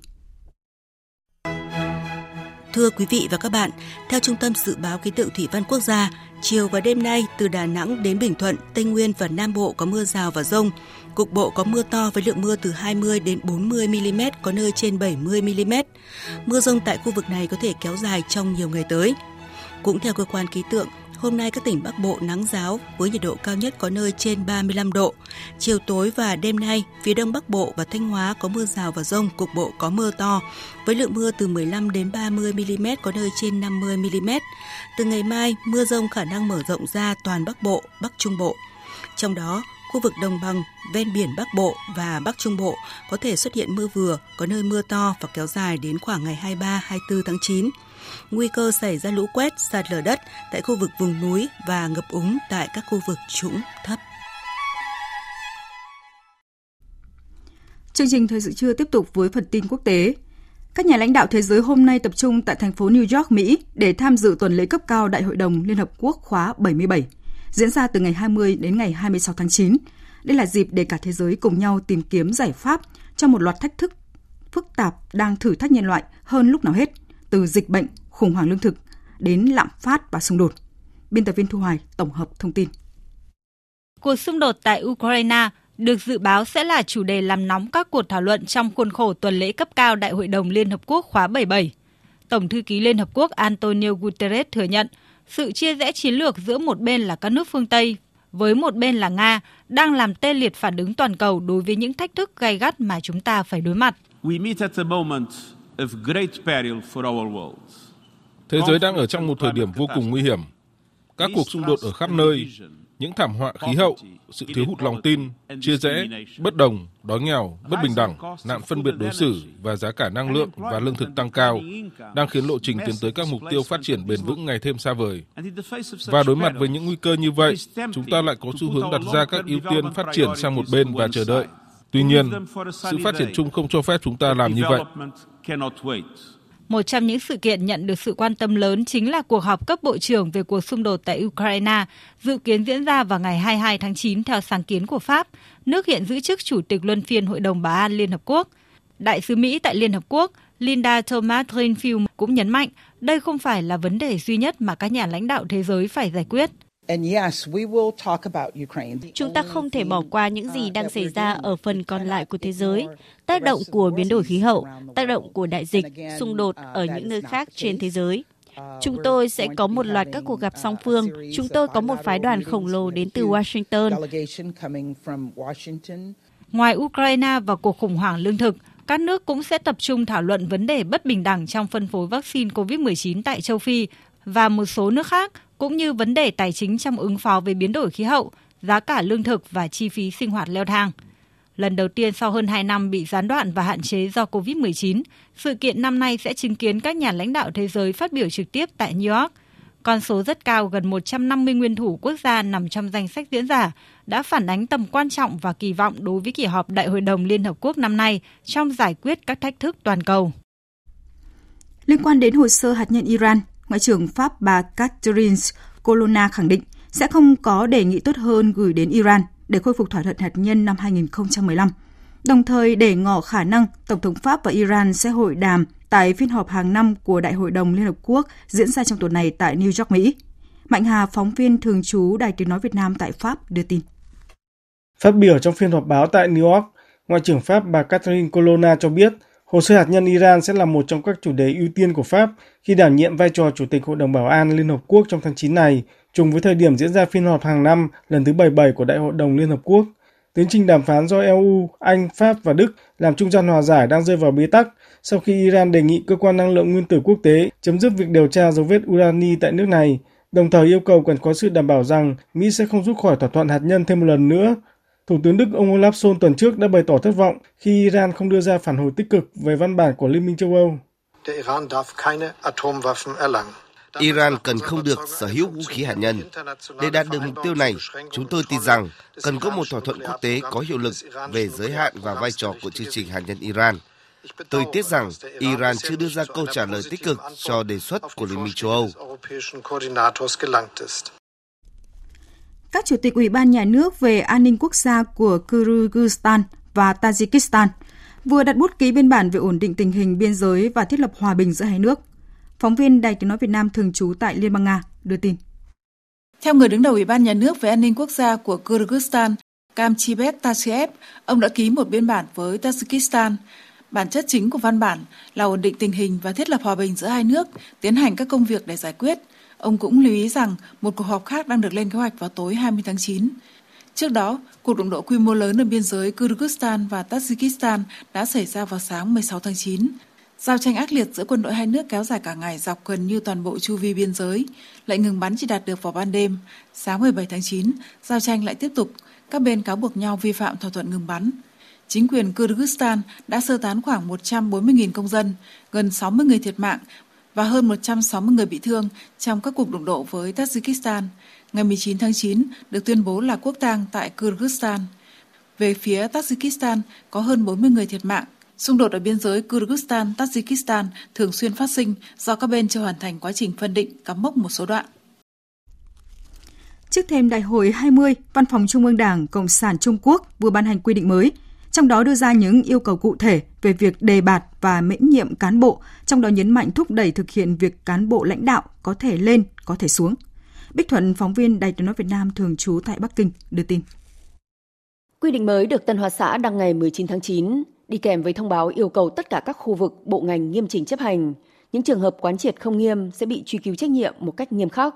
Thưa quý vị và các bạn, theo Trung tâm Dự báo Khí tượng Thủy văn Quốc gia, chiều và đêm nay từ Đà Nẵng đến Bình Thuận, Tây Nguyên và Nam Bộ có mưa rào và rông. Cục bộ có mưa to với lượng mưa từ 20 đến 40 mm, có nơi trên 70 mm. Mưa rông tại khu vực này có thể kéo dài trong nhiều ngày tới. Cũng theo cơ quan khí tượng, Hôm nay các tỉnh Bắc Bộ nắng giáo với nhiệt độ cao nhất có nơi trên 35 độ. Chiều tối và đêm nay, phía Đông Bắc Bộ và Thanh Hóa có mưa rào và rông, cục bộ có mưa to với lượng mưa từ 15 đến 30 mm có nơi trên 50 mm. Từ ngày mai, mưa rông khả năng mở rộng ra toàn Bắc Bộ, Bắc Trung Bộ. Trong đó, khu vực đồng bằng, ven biển Bắc Bộ và Bắc Trung Bộ có thể xuất hiện mưa vừa, có nơi mưa to và kéo dài đến khoảng ngày 23-24 tháng 9 nguy cơ xảy ra lũ quét, sạt lở đất tại khu vực vùng núi và ngập úng tại các khu vực trũng thấp. Chương trình thời sự trưa tiếp tục với phần tin quốc tế. Các nhà lãnh đạo thế giới hôm nay tập trung tại thành phố New York, Mỹ để tham dự tuần lễ cấp cao Đại hội đồng Liên Hợp Quốc khóa 77, diễn ra từ ngày 20 đến ngày 26 tháng 9. Đây là dịp để cả thế giới cùng nhau tìm kiếm giải pháp cho một loạt thách thức phức tạp đang thử thách nhân loại hơn lúc nào hết, từ dịch bệnh, khủng hoảng lương thực đến lạm phát và xung đột. Biên tập viên Thu Hoài tổng hợp thông tin. Cuộc xung đột tại Ukraine được dự báo sẽ là chủ đề làm nóng các cuộc thảo luận trong khuôn khổ tuần lễ cấp cao Đại hội đồng Liên Hợp Quốc khóa 77. Tổng thư ký Liên Hợp Quốc Antonio Guterres thừa nhận sự chia rẽ chiến lược giữa một bên là các nước phương Tây với một bên là Nga đang làm tê liệt phản ứng toàn cầu đối với những thách thức gay gắt mà chúng ta phải đối mặt. We meet at a moment of great peril for our world. Thế giới đang ở trong một thời điểm vô cùng nguy hiểm. Các cuộc xung đột ở khắp nơi, những thảm họa khí hậu, sự thiếu hụt lòng tin, chia rẽ, bất đồng, đói nghèo, bất bình đẳng, nạn phân biệt đối xử và giá cả năng lượng và lương thực tăng cao đang khiến lộ trình tiến tới các mục tiêu phát triển bền vững ngày thêm xa vời. Và đối mặt với những nguy cơ như vậy, chúng ta lại có xu hướng đặt ra các ưu tiên phát triển sang một bên và chờ đợi. Tuy nhiên, sự phát triển chung không cho phép chúng ta làm như vậy. Một trong những sự kiện nhận được sự quan tâm lớn chính là cuộc họp cấp bộ trưởng về cuộc xung đột tại Ukraine, dự kiến diễn ra vào ngày 22 tháng 9 theo sáng kiến của Pháp, nước hiện giữ chức Chủ tịch Luân phiên Hội đồng Bảo an Liên Hợp Quốc. Đại sứ Mỹ tại Liên Hợp Quốc Linda Thomas Greenfield cũng nhấn mạnh đây không phải là vấn đề duy nhất mà các nhà lãnh đạo thế giới phải giải quyết. Chúng ta không thể bỏ qua những gì đang xảy ra ở phần còn lại của thế giới, tác động của biến đổi khí hậu, tác động của đại dịch, xung đột ở những nơi khác trên thế giới. Chúng tôi sẽ có một loạt các cuộc gặp song phương. Chúng tôi có một phái đoàn khổng lồ đến từ Washington. Ngoài Ukraine và cuộc khủng hoảng lương thực, các nước cũng sẽ tập trung thảo luận vấn đề bất bình đẳng trong phân phối vaccine COVID-19 tại châu Phi và một số nước khác cũng như vấn đề tài chính trong ứng phó với biến đổi khí hậu, giá cả lương thực và chi phí sinh hoạt leo thang. Lần đầu tiên sau hơn 2 năm bị gián đoạn và hạn chế do COVID-19, sự kiện năm nay sẽ chứng kiến các nhà lãnh đạo thế giới phát biểu trực tiếp tại New York. Con số rất cao gần 150 nguyên thủ quốc gia nằm trong danh sách diễn giả đã phản ánh tầm quan trọng và kỳ vọng đối với kỳ họp Đại hội đồng Liên Hợp Quốc năm nay trong giải quyết các thách thức toàn cầu. Liên quan đến hồ sơ hạt nhân Iran, Ngoại trưởng Pháp bà Catherine Colonna khẳng định sẽ không có đề nghị tốt hơn gửi đến Iran để khôi phục thỏa thuận hạt nhân năm 2015, đồng thời để ngỏ khả năng Tổng thống Pháp và Iran sẽ hội đàm tại phiên họp hàng năm của Đại hội đồng Liên Hợp Quốc diễn ra trong tuần này tại New York, Mỹ. Mạnh Hà, phóng viên thường trú Đài Tiếng Nói Việt Nam tại Pháp đưa tin. Phát biểu trong phiên họp báo tại New York, Ngoại trưởng Pháp bà Catherine Colonna cho biết Hồ sơ hạt nhân Iran sẽ là một trong các chủ đề ưu tiên của Pháp khi đảm nhiệm vai trò Chủ tịch Hội đồng Bảo an Liên Hợp Quốc trong tháng 9 này, trùng với thời điểm diễn ra phiên họp hàng năm lần thứ 77 của Đại hội đồng Liên Hợp Quốc. Tiến trình đàm phán do EU, Anh, Pháp và Đức làm trung gian hòa giải đang rơi vào bế tắc sau khi Iran đề nghị cơ quan năng lượng nguyên tử quốc tế chấm dứt việc điều tra dấu vết urani tại nước này, đồng thời yêu cầu cần có sự đảm bảo rằng Mỹ sẽ không rút khỏi thỏa thuận hạt nhân thêm một lần nữa Thủ tướng Đức ông Olaf Scholz tuần trước đã bày tỏ thất vọng khi Iran không đưa ra phản hồi tích cực về văn bản của Liên minh châu Âu. Iran cần không được sở hữu vũ khí hạt nhân. Để đạt được mục tiêu này, chúng tôi tin rằng cần có một thỏa thuận quốc tế có hiệu lực về giới hạn và vai trò của chương trình hạt nhân Iran. Tôi tiếc rằng Iran chưa đưa ra câu trả lời tích cực cho đề xuất của Liên minh châu Âu các chủ tịch Ủy ban Nhà nước về an ninh quốc gia của Kyrgyzstan và Tajikistan vừa đặt bút ký biên bản về ổn định tình hình biên giới và thiết lập hòa bình giữa hai nước. Phóng viên Đài Tiếng Nói Việt Nam thường trú tại Liên bang Nga đưa tin. Theo người đứng đầu Ủy ban Nhà nước về an ninh quốc gia của Kyrgyzstan, Kamchibet Tashiev, ông đã ký một biên bản với Tajikistan. Bản chất chính của văn bản là ổn định tình hình và thiết lập hòa bình giữa hai nước, tiến hành các công việc để giải quyết. Ông cũng lưu ý rằng một cuộc họp khác đang được lên kế hoạch vào tối 20 tháng 9. Trước đó, cuộc đụng độ quy mô lớn ở biên giới Kyrgyzstan và Tajikistan đã xảy ra vào sáng 16 tháng 9. Giao tranh ác liệt giữa quân đội hai nước kéo dài cả ngày dọc gần như toàn bộ chu vi biên giới. Lệnh ngừng bắn chỉ đạt được vào ban đêm. Sáng 17 tháng 9, giao tranh lại tiếp tục. Các bên cáo buộc nhau vi phạm thỏa thuận ngừng bắn. Chính quyền Kyrgyzstan đã sơ tán khoảng 140.000 công dân, gần 60 người thiệt mạng và hơn 160 người bị thương trong các cuộc đụng độ với Tajikistan. Ngày 19 tháng 9 được tuyên bố là quốc tang tại Kyrgyzstan. Về phía Tajikistan có hơn 40 người thiệt mạng. Xung đột ở biên giới Kyrgyzstan-Tajikistan thường xuyên phát sinh do các bên chưa hoàn thành quá trình phân định cắm mốc một số đoạn. Trước thêm Đại hội 20, Văn phòng Trung ương Đảng Cộng sản Trung Quốc vừa ban hành quy định mới, trong đó đưa ra những yêu cầu cụ thể về việc đề bạt và miễn nhiệm cán bộ, trong đó nhấn mạnh thúc đẩy thực hiện việc cán bộ lãnh đạo có thể lên, có thể xuống. Bích Thuận, phóng viên Đài tiếng nói Việt Nam thường trú tại Bắc Kinh, đưa tin. Quy định mới được Tân Hoa Xã đăng ngày 19 tháng 9, đi kèm với thông báo yêu cầu tất cả các khu vực, bộ ngành nghiêm chỉnh chấp hành. Những trường hợp quán triệt không nghiêm sẽ bị truy cứu trách nhiệm một cách nghiêm khắc.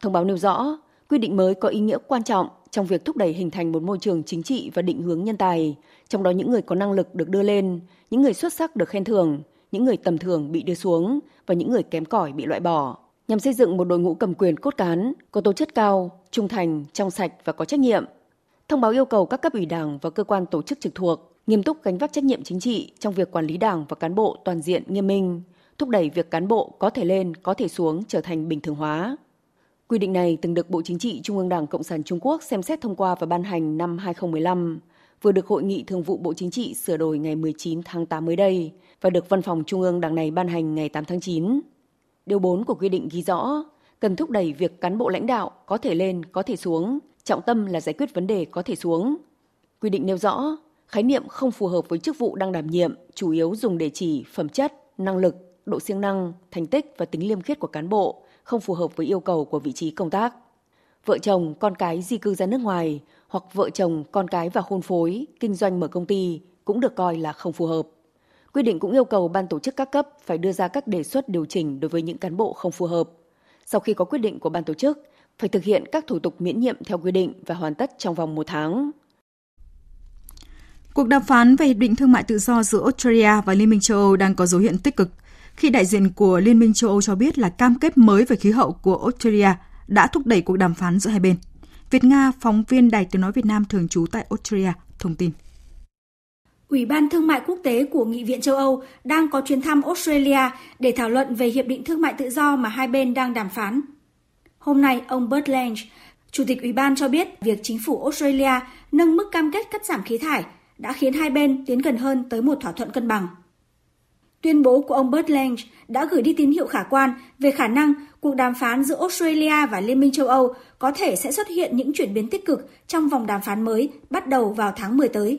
Thông báo nêu rõ, quy định mới có ý nghĩa quan trọng trong việc thúc đẩy hình thành một môi trường chính trị và định hướng nhân tài, trong đó những người có năng lực được đưa lên, những người xuất sắc được khen thưởng, những người tầm thường bị đưa xuống và những người kém cỏi bị loại bỏ nhằm xây dựng một đội ngũ cầm quyền cốt cán, có tố chất cao, trung thành, trong sạch và có trách nhiệm. Thông báo yêu cầu các cấp ủy đảng và cơ quan tổ chức trực thuộc nghiêm túc gánh vác trách nhiệm chính trị trong việc quản lý đảng và cán bộ toàn diện nghiêm minh, thúc đẩy việc cán bộ có thể lên, có thể xuống trở thành bình thường hóa. Quy định này từng được Bộ Chính trị Trung ương Đảng Cộng sản Trung Quốc xem xét thông qua và ban hành năm 2015, vừa được Hội nghị Thường vụ Bộ Chính trị sửa đổi ngày 19 tháng 8 mới đây và được Văn phòng Trung ương Đảng này ban hành ngày 8 tháng 9. Điều 4 của quy định ghi rõ, cần thúc đẩy việc cán bộ lãnh đạo có thể lên, có thể xuống, trọng tâm là giải quyết vấn đề có thể xuống. Quy định nêu rõ, khái niệm không phù hợp với chức vụ đang đảm nhiệm, chủ yếu dùng để chỉ phẩm chất, năng lực, độ siêng năng, thành tích và tính liêm khiết của cán bộ, không phù hợp với yêu cầu của vị trí công tác. Vợ chồng, con cái di cư ra nước ngoài hoặc vợ chồng, con cái và hôn phối, kinh doanh mở công ty cũng được coi là không phù hợp. Quy định cũng yêu cầu ban tổ chức các cấp phải đưa ra các đề xuất điều chỉnh đối với những cán bộ không phù hợp. Sau khi có quyết định của ban tổ chức, phải thực hiện các thủ tục miễn nhiệm theo quy định và hoàn tất trong vòng một tháng. Cuộc đàm phán về Hiệp định Thương mại Tự do giữa Australia và Liên minh châu Âu đang có dấu hiệu tích cực, khi đại diện của Liên minh châu Âu cho biết là cam kết mới về khí hậu của Australia đã thúc đẩy cuộc đàm phán giữa hai bên. Việt Nga, phóng viên Đài Tiếng Nói Việt Nam thường trú tại Australia, thông tin. Ủy ban Thương mại Quốc tế của Nghị viện châu Âu đang có chuyến thăm Australia để thảo luận về Hiệp định Thương mại Tự do mà hai bên đang đàm phán. Hôm nay, ông Bert Lange, Chủ tịch Ủy ban cho biết việc chính phủ Australia nâng mức cam kết cắt giảm khí thải đã khiến hai bên tiến gần hơn tới một thỏa thuận cân bằng. Tuyên bố của ông Bert Lange đã gửi đi tín hiệu khả quan về khả năng cuộc đàm phán giữa Australia và Liên minh châu Âu có thể sẽ xuất hiện những chuyển biến tích cực trong vòng đàm phán mới bắt đầu vào tháng 10 tới.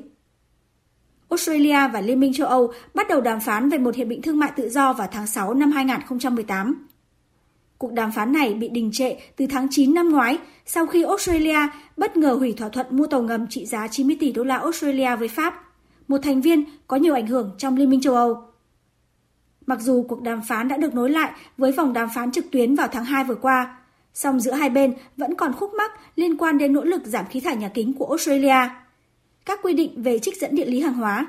Australia và Liên minh châu Âu bắt đầu đàm phán về một hiệp định thương mại tự do vào tháng 6 năm 2018. Cuộc đàm phán này bị đình trệ từ tháng 9 năm ngoái sau khi Australia bất ngờ hủy thỏa thuận mua tàu ngầm trị giá 90 tỷ đô la Australia với Pháp, một thành viên có nhiều ảnh hưởng trong Liên minh châu Âu. Mặc dù cuộc đàm phán đã được nối lại với vòng đàm phán trực tuyến vào tháng 2 vừa qua, song giữa hai bên vẫn còn khúc mắc liên quan đến nỗ lực giảm khí thải nhà kính của Australia – các quy định về trích dẫn địa lý hàng hóa,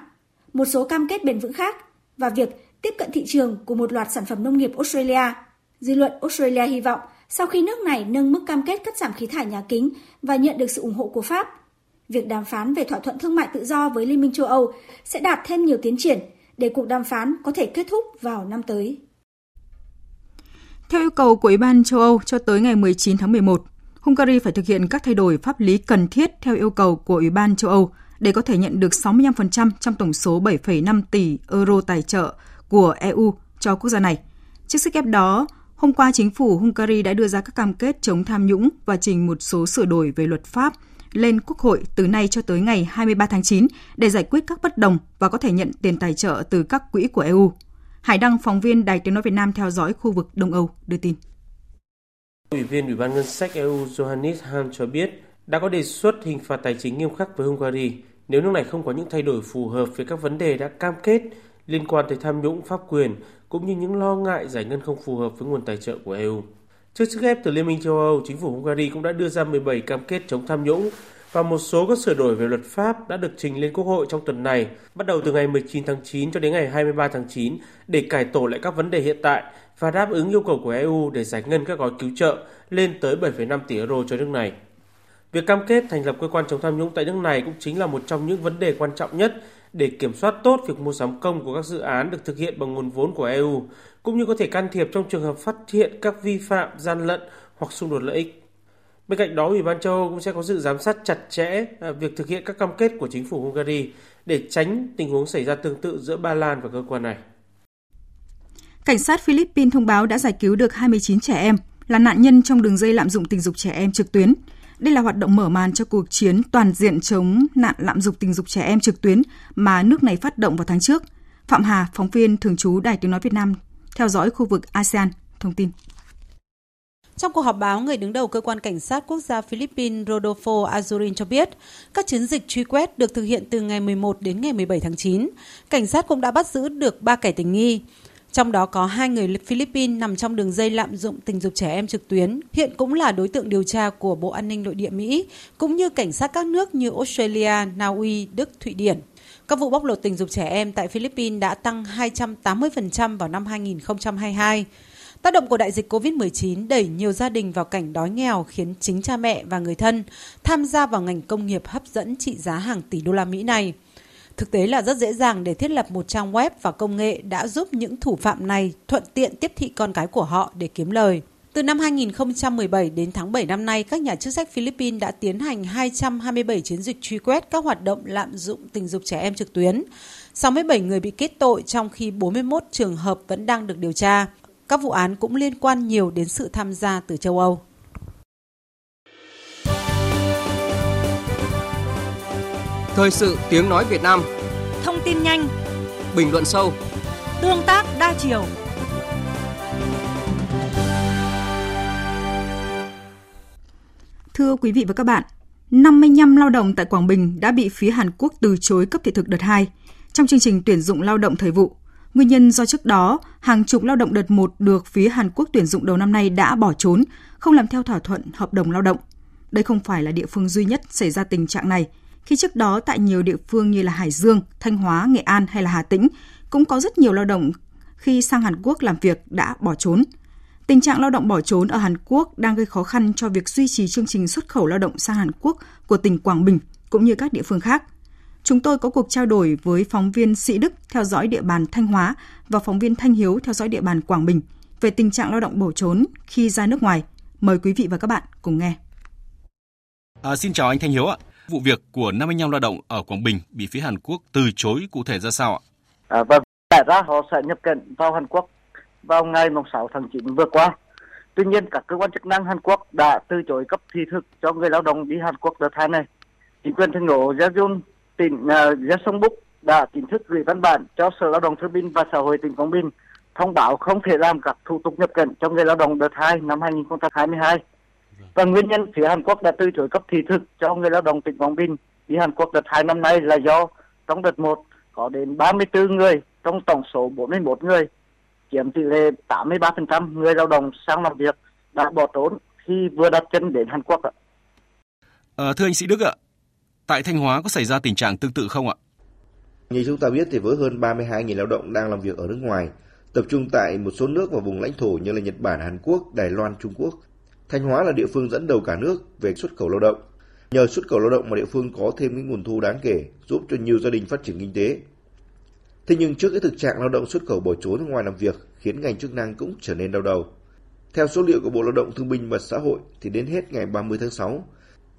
một số cam kết bền vững khác và việc tiếp cận thị trường của một loạt sản phẩm nông nghiệp Australia. Dư luận Australia hy vọng sau khi nước này nâng mức cam kết cắt giảm khí thải nhà kính và nhận được sự ủng hộ của Pháp, việc đàm phán về thỏa thuận thương mại tự do với Liên minh châu Âu sẽ đạt thêm nhiều tiến triển để cuộc đàm phán có thể kết thúc vào năm tới. Theo yêu cầu của Ủy ban châu Âu cho tới ngày 19 tháng 11, Hungary phải thực hiện các thay đổi pháp lý cần thiết theo yêu cầu của Ủy ban châu Âu để có thể nhận được 65% trong tổng số 7,5 tỷ euro tài trợ của EU cho quốc gia này. Trước sức ép đó, hôm qua chính phủ Hungary đã đưa ra các cam kết chống tham nhũng và trình một số sửa đổi về luật pháp lên Quốc hội từ nay cho tới ngày 23 tháng 9 để giải quyết các bất đồng và có thể nhận tiền tài trợ từ các quỹ của EU. Hải Đăng, phóng viên Đài Tiếng Nói Việt Nam theo dõi khu vực Đông Âu, đưa tin. Ủy viên Ủy ban Ngân sách EU Johannes Hahn cho biết đã có đề xuất hình phạt tài chính nghiêm khắc với Hungary nếu nước này không có những thay đổi phù hợp với các vấn đề đã cam kết liên quan tới tham nhũng pháp quyền cũng như những lo ngại giải ngân không phù hợp với nguồn tài trợ của EU. Trước sức ép từ Liên minh châu Âu, chính phủ Hungary cũng đã đưa ra 17 cam kết chống tham nhũng và một số các sửa đổi về luật pháp đã được trình lên Quốc hội trong tuần này, bắt đầu từ ngày 19 tháng 9 cho đến ngày 23 tháng 9 để cải tổ lại các vấn đề hiện tại và đáp ứng yêu cầu của EU để giải ngân các gói cứu trợ lên tới 7,5 tỷ euro cho nước này. Việc cam kết thành lập cơ quan chống tham nhũng tại nước này cũng chính là một trong những vấn đề quan trọng nhất để kiểm soát tốt việc mua sắm công của các dự án được thực hiện bằng nguồn vốn của EU, cũng như có thể can thiệp trong trường hợp phát hiện các vi phạm, gian lận hoặc xung đột lợi ích. Bên cạnh đó, Ủy ban châu Âu cũng sẽ có sự giám sát chặt chẽ à, việc thực hiện các cam kết của chính phủ Hungary để tránh tình huống xảy ra tương tự giữa Ba Lan và cơ quan này. Cảnh sát Philippines thông báo đã giải cứu được 29 trẻ em là nạn nhân trong đường dây lạm dụng tình dục trẻ em trực tuyến. Đây là hoạt động mở màn cho cuộc chiến toàn diện chống nạn lạm dụng tình dục trẻ em trực tuyến mà nước này phát động vào tháng trước. Phạm Hà, phóng viên thường trú Đài Tiếng Nói Việt Nam, theo dõi khu vực ASEAN, thông tin. Trong cuộc họp báo, người đứng đầu cơ quan cảnh sát quốc gia Philippines Rodolfo Azurin cho biết, các chiến dịch truy quét được thực hiện từ ngày 11 đến ngày 17 tháng 9. Cảnh sát cũng đã bắt giữ được 3 kẻ tình nghi. Trong đó có hai người Philippines nằm trong đường dây lạm dụng tình dục trẻ em trực tuyến, hiện cũng là đối tượng điều tra của Bộ An ninh Nội địa Mỹ, cũng như cảnh sát các nước như Australia, Na Uy, Đức, Thụy Điển. Các vụ bóc lột tình dục trẻ em tại Philippines đã tăng 280% vào năm 2022. Tác động của đại dịch COVID-19 đẩy nhiều gia đình vào cảnh đói nghèo, khiến chính cha mẹ và người thân tham gia vào ngành công nghiệp hấp dẫn trị giá hàng tỷ đô la Mỹ này. Thực tế là rất dễ dàng để thiết lập một trang web và công nghệ đã giúp những thủ phạm này thuận tiện tiếp thị con cái của họ để kiếm lời. Từ năm 2017 đến tháng 7 năm nay, các nhà chức trách Philippines đã tiến hành 227 chiến dịch truy quét các hoạt động lạm dụng tình dục trẻ em trực tuyến. 67 người bị kết tội trong khi 41 trường hợp vẫn đang được điều tra. Các vụ án cũng liên quan nhiều đến sự tham gia từ châu Âu. Thời sự tiếng nói Việt Nam Thông tin nhanh Bình luận sâu Tương tác đa chiều Thưa quý vị và các bạn, 55 lao động tại Quảng Bình đã bị phía Hàn Quốc từ chối cấp thị thực đợt 2 trong chương trình tuyển dụng lao động thời vụ. Nguyên nhân do trước đó, hàng chục lao động đợt 1 được phía Hàn Quốc tuyển dụng đầu năm nay đã bỏ trốn, không làm theo thỏa thuận hợp đồng lao động. Đây không phải là địa phương duy nhất xảy ra tình trạng này, khi trước đó tại nhiều địa phương như là Hải Dương, Thanh Hóa, Nghệ An hay là Hà Tĩnh cũng có rất nhiều lao động khi sang Hàn Quốc làm việc đã bỏ trốn. Tình trạng lao động bỏ trốn ở Hàn Quốc đang gây khó khăn cho việc duy trì chương trình xuất khẩu lao động sang Hàn Quốc của tỉnh Quảng Bình cũng như các địa phương khác. Chúng tôi có cuộc trao đổi với phóng viên Sĩ Đức theo dõi địa bàn Thanh Hóa và phóng viên Thanh Hiếu theo dõi địa bàn Quảng Bình về tình trạng lao động bỏ trốn khi ra nước ngoài. Mời quý vị và các bạn cùng nghe. À, xin chào anh Thanh Hiếu ạ. Vụ việc của 55 lao động ở Quảng Bình bị phía Hàn Quốc từ chối cụ thể ra sao ạ? À, và tại ra họ sẽ nhập cảnh vào Hàn Quốc vào ngày 6 tháng 9 vừa qua. Tuy nhiên, các cơ quan chức năng Hàn Quốc đã từ chối cấp thị thực cho người lao động đi Hàn Quốc đợt hai này. Chính quyền thành phố Jeonju, tỉnh uh, đã chính thức gửi văn bản cho Sở Lao động Thương binh và Xã hội tỉnh Quảng Bình thông báo không thể làm các thủ tục nhập cảnh cho người lao động đợt 2 năm 2022. Và nguyên nhân phía Hàn Quốc đã từ chối cấp thị thực cho người lao động tỉnh Quảng Bình đi Hàn Quốc đợt 2 năm nay là do trong đợt 1 có đến 34 người trong tổng số 41 người chiếm tỷ lệ 83% người lao động sang làm việc đã bỏ trốn khi vừa đặt chân đến Hàn Quốc ạ. À, thưa anh Sĩ Đức ạ, tại Thanh Hóa có xảy ra tình trạng tương tự không ạ? Như chúng ta biết thì với hơn 32.000 lao động đang làm việc ở nước ngoài, tập trung tại một số nước và vùng lãnh thổ như là Nhật Bản, Hàn Quốc, Đài Loan, Trung Quốc. Thanh Hóa là địa phương dẫn đầu cả nước về xuất khẩu lao động. Nhờ xuất khẩu lao động mà địa phương có thêm những nguồn thu đáng kể, giúp cho nhiều gia đình phát triển kinh tế. Thế nhưng trước cái thực trạng lao động xuất khẩu bỏ trốn ngoài làm việc khiến ngành chức năng cũng trở nên đau đầu. Theo số liệu của Bộ Lao động Thương binh và Xã hội thì đến hết ngày 30 tháng 6,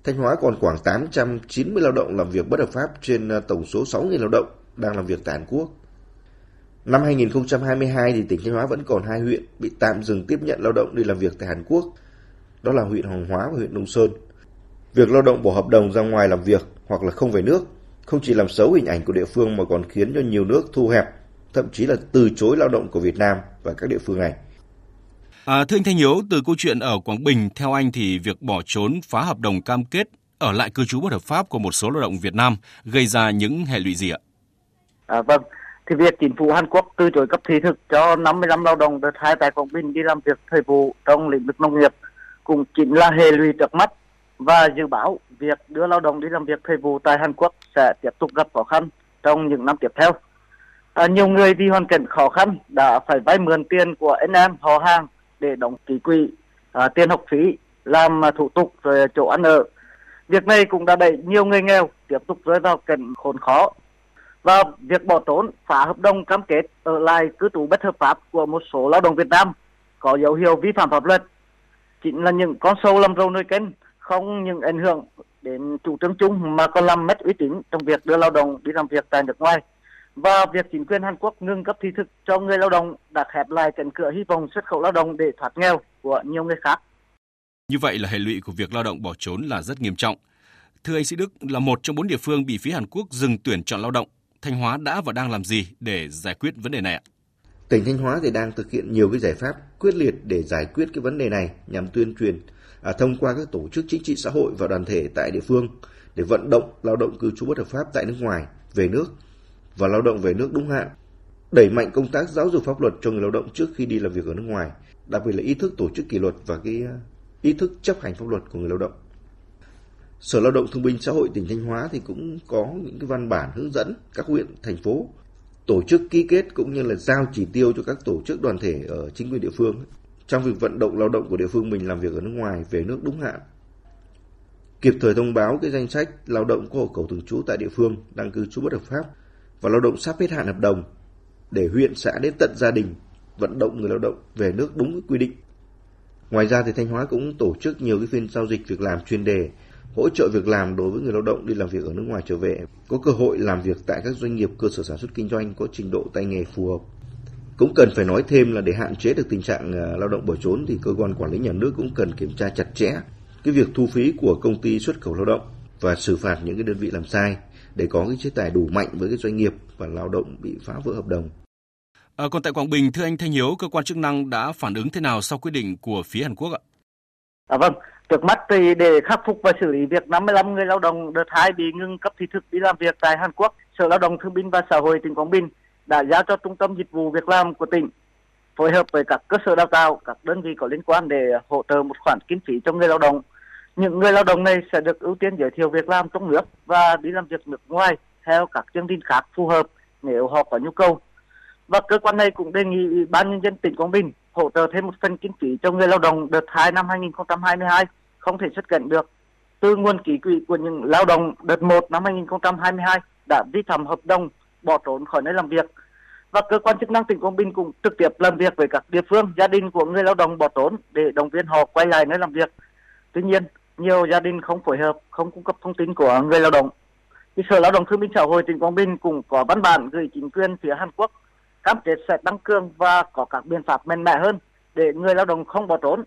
Thanh Hóa còn khoảng 890 lao động làm việc bất hợp pháp trên à, tổng số 6.000 lao động đang làm việc tại Hàn Quốc. Năm 2022 thì tỉnh Thanh Hóa vẫn còn hai huyện bị tạm dừng tiếp nhận lao động đi làm việc tại Hàn Quốc. Đó là huyện Hoàng Hóa và huyện Đông Sơn. Việc lao động bỏ hợp đồng ra ngoài làm việc hoặc là không về nước không chỉ làm xấu hình ảnh của địa phương mà còn khiến cho nhiều nước thu hẹp thậm chí là từ chối lao động của Việt Nam và các địa phương này. À, thưa anh Thanh Hiếu, từ câu chuyện ở Quảng Bình, theo anh thì việc bỏ trốn phá hợp đồng cam kết ở lại cư trú bất hợp pháp của một số lao động Việt Nam gây ra những hệ lụy gì ạ? À, vâng, thì việc chính phủ Hàn Quốc từ chối cấp thị thực cho 55 lao động đợt hai tại Quảng Bình đi làm việc thời vụ trong lĩnh vực nông nghiệp cũng chính là hệ lụy trước mắt và dự báo việc đưa lao động đi làm việc thời vụ tại Hàn Quốc sẽ tiếp tục gặp khó khăn trong những năm tiếp theo. À, nhiều người vì hoàn cảnh khó khăn đã phải vay mượn tiền của anh em họ hàng để đóng ký quỹ à, tiền học phí làm thủ tục rồi chỗ ăn ở việc này cũng đã đẩy nhiều người nghèo tiếp tục rơi vào cảnh khốn khó và việc bỏ trốn phá hợp đồng cam kết ở lại cư trú bất hợp pháp của một số lao động Việt Nam có dấu hiệu vi phạm pháp luật chính là những con sâu làm râu nơi kênh không những ảnh hưởng đến chủ trương chung mà còn làm mất uy tín trong việc đưa lao động đi làm việc tại nước ngoài và việc chính quyền Hàn Quốc ngừng cấp thị thực cho người lao động đã khép lại cánh cửa hy vọng xuất khẩu lao động để thoát nghèo của nhiều người khác. Như vậy là hệ lụy của việc lao động bỏ trốn là rất nghiêm trọng. Thưa anh Sĩ Đức, là một trong bốn địa phương bị phía Hàn Quốc dừng tuyển chọn lao động, Thanh Hóa đã và đang làm gì để giải quyết vấn đề này ạ? Tỉnh Thanh Hóa thì đang thực hiện nhiều cái giải pháp quyết liệt để giải quyết cái vấn đề này nhằm tuyên truyền à, thông qua các tổ chức chính trị xã hội và đoàn thể tại địa phương để vận động lao động cư trú bất hợp pháp tại nước ngoài về nước và lao động về nước đúng hạn, đẩy mạnh công tác giáo dục pháp luật cho người lao động trước khi đi làm việc ở nước ngoài, đặc biệt là ý thức tổ chức kỷ luật và cái à, ý thức chấp hành pháp luật của người lao động. Sở Lao động Thương binh Xã hội tỉnh Thanh Hóa thì cũng có những cái văn bản hướng dẫn các huyện, thành phố tổ chức ký kết cũng như là giao chỉ tiêu cho các tổ chức đoàn thể ở chính quyền địa phương trong việc vận động lao động của địa phương mình làm việc ở nước ngoài về nước đúng hạn. Kịp thời thông báo cái danh sách lao động có hộ khẩu thường trú tại địa phương đang cư trú bất hợp pháp và lao động sắp hết hạn hợp đồng để huyện xã đến tận gia đình vận động người lao động về nước đúng quy định. Ngoài ra thì Thanh Hóa cũng tổ chức nhiều cái phiên giao dịch việc làm chuyên đề hỗ trợ việc làm đối với người lao động đi làm việc ở nước ngoài trở về, có cơ hội làm việc tại các doanh nghiệp cơ sở sản xuất kinh doanh có trình độ tay nghề phù hợp. Cũng cần phải nói thêm là để hạn chế được tình trạng à, lao động bỏ trốn thì cơ quan quản lý nhà nước cũng cần kiểm tra chặt chẽ cái việc thu phí của công ty xuất khẩu lao động và xử phạt những cái đơn vị làm sai để có cái chế tài đủ mạnh với cái doanh nghiệp và lao động bị phá vỡ hợp đồng. À, còn tại Quảng Bình, thưa anh Thanh Hiếu, cơ quan chức năng đã phản ứng thế nào sau quyết định của phía Hàn Quốc ạ? À, vâng, trước mắt thì để khắc phục và xử lý việc 55 người lao động đợt hai bị ngừng cấp thị thực đi làm việc tại Hàn Quốc, Sở Lao động Thương binh và Xã hội tỉnh Quảng Bình đã giao cho Trung tâm Dịch vụ Việc làm của tỉnh phối hợp với các cơ sở đào tạo, các đơn vị có liên quan để hỗ trợ một khoản kinh phí cho người lao động. Những người lao động này sẽ được ưu tiên giới thiệu việc làm trong nước và đi làm việc nước ngoài theo các chương trình khác phù hợp nếu họ có nhu cầu. Và cơ quan này cũng đề nghị Ủy ban nhân dân tỉnh Quảng Bình hỗ trợ thêm một phần kinh phí cho người lao động đợt 2 năm 2022 không thể xuất cảnh được từ nguồn ký quỹ của những lao động đợt 1 năm 2022 đã vi phạm hợp đồng bỏ trốn khỏi nơi làm việc. Và cơ quan chức năng tỉnh Quảng Bình cũng trực tiếp làm việc với các địa phương, gia đình của người lao động bỏ trốn để động viên họ quay lại nơi làm việc. Tuy nhiên, nhiều gia đình không phối hợp, không cung cấp thông tin của người lao động. Thì sở lao động thương binh xã hội tỉnh Quảng Bình cũng có văn bản gửi chính quyền phía Hàn Quốc cam kết sẽ tăng cường và có các biện pháp mạnh mẽ hơn để người lao động không bỏ trốn.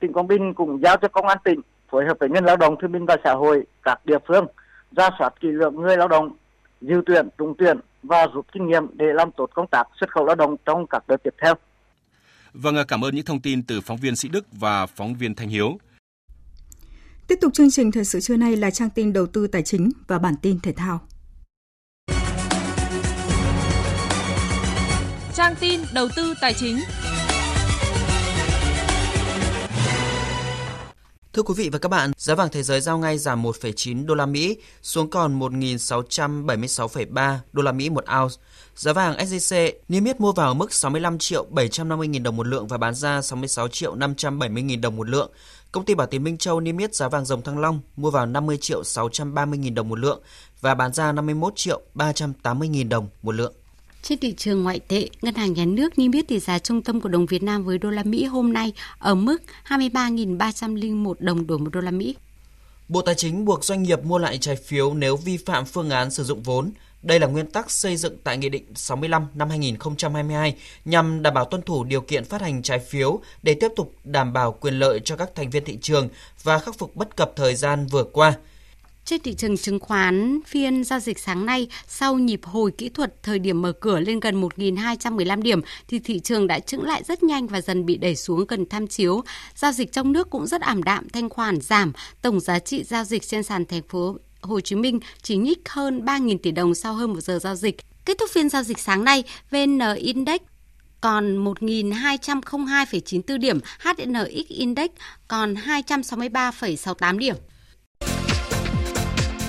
Tỉnh Quảng Bình cũng giao cho công an tỉnh phối hợp với nhân lao động thương binh và xã hội các địa phương ra soát kỷ lượng người lao động dư tuyển trúng tuyển và rút kinh nghiệm để làm tốt công tác xuất khẩu lao động trong các đợt tiếp theo. Vâng, cảm ơn những thông tin từ phóng viên Sĩ Đức và phóng viên Thanh Hiếu. Tiếp tục chương trình thời sự trưa nay là trang tin đầu tư tài chính và bản tin thể thao. Trang tin đầu tư tài chính. Thưa quý vị và các bạn, giá vàng thế giới giao ngay giảm 1,9 đô la Mỹ xuống còn 1.676,3 đô la Mỹ một ounce. Giá vàng SJC niêm yết mua vào mức 65 triệu 750 nghìn đồng một lượng và bán ra 66 triệu 570 nghìn đồng một lượng. Công ty Bảo Tín Minh Châu niêm yết giá vàng dòng Thăng Long mua vào 50 triệu 630 nghìn đồng một lượng và bán ra 51 triệu 380 nghìn đồng một lượng. Trên thị trường ngoại tệ, Ngân hàng Nhà nước niêm yết tỷ giá trung tâm của đồng Việt Nam với đô la Mỹ hôm nay ở mức 23.301 đồng đổi một đô la Mỹ. Bộ Tài chính buộc doanh nghiệp mua lại trái phiếu nếu vi phạm phương án sử dụng vốn. Đây là nguyên tắc xây dựng tại Nghị định 65 năm 2022 nhằm đảm bảo tuân thủ điều kiện phát hành trái phiếu để tiếp tục đảm bảo quyền lợi cho các thành viên thị trường và khắc phục bất cập thời gian vừa qua – trên thị trường chứng khoán, phiên giao dịch sáng nay sau nhịp hồi kỹ thuật thời điểm mở cửa lên gần 1.215 điểm thì thị trường đã chững lại rất nhanh và dần bị đẩy xuống gần tham chiếu. Giao dịch trong nước cũng rất ảm đạm, thanh khoản giảm, tổng giá trị giao dịch trên sàn thành phố Hồ Chí Minh chỉ nhích hơn 3.000 tỷ đồng sau hơn một giờ giao dịch. Kết thúc phiên giao dịch sáng nay, VN Index còn 1.202,94 điểm, HNX Index còn 263,68 điểm.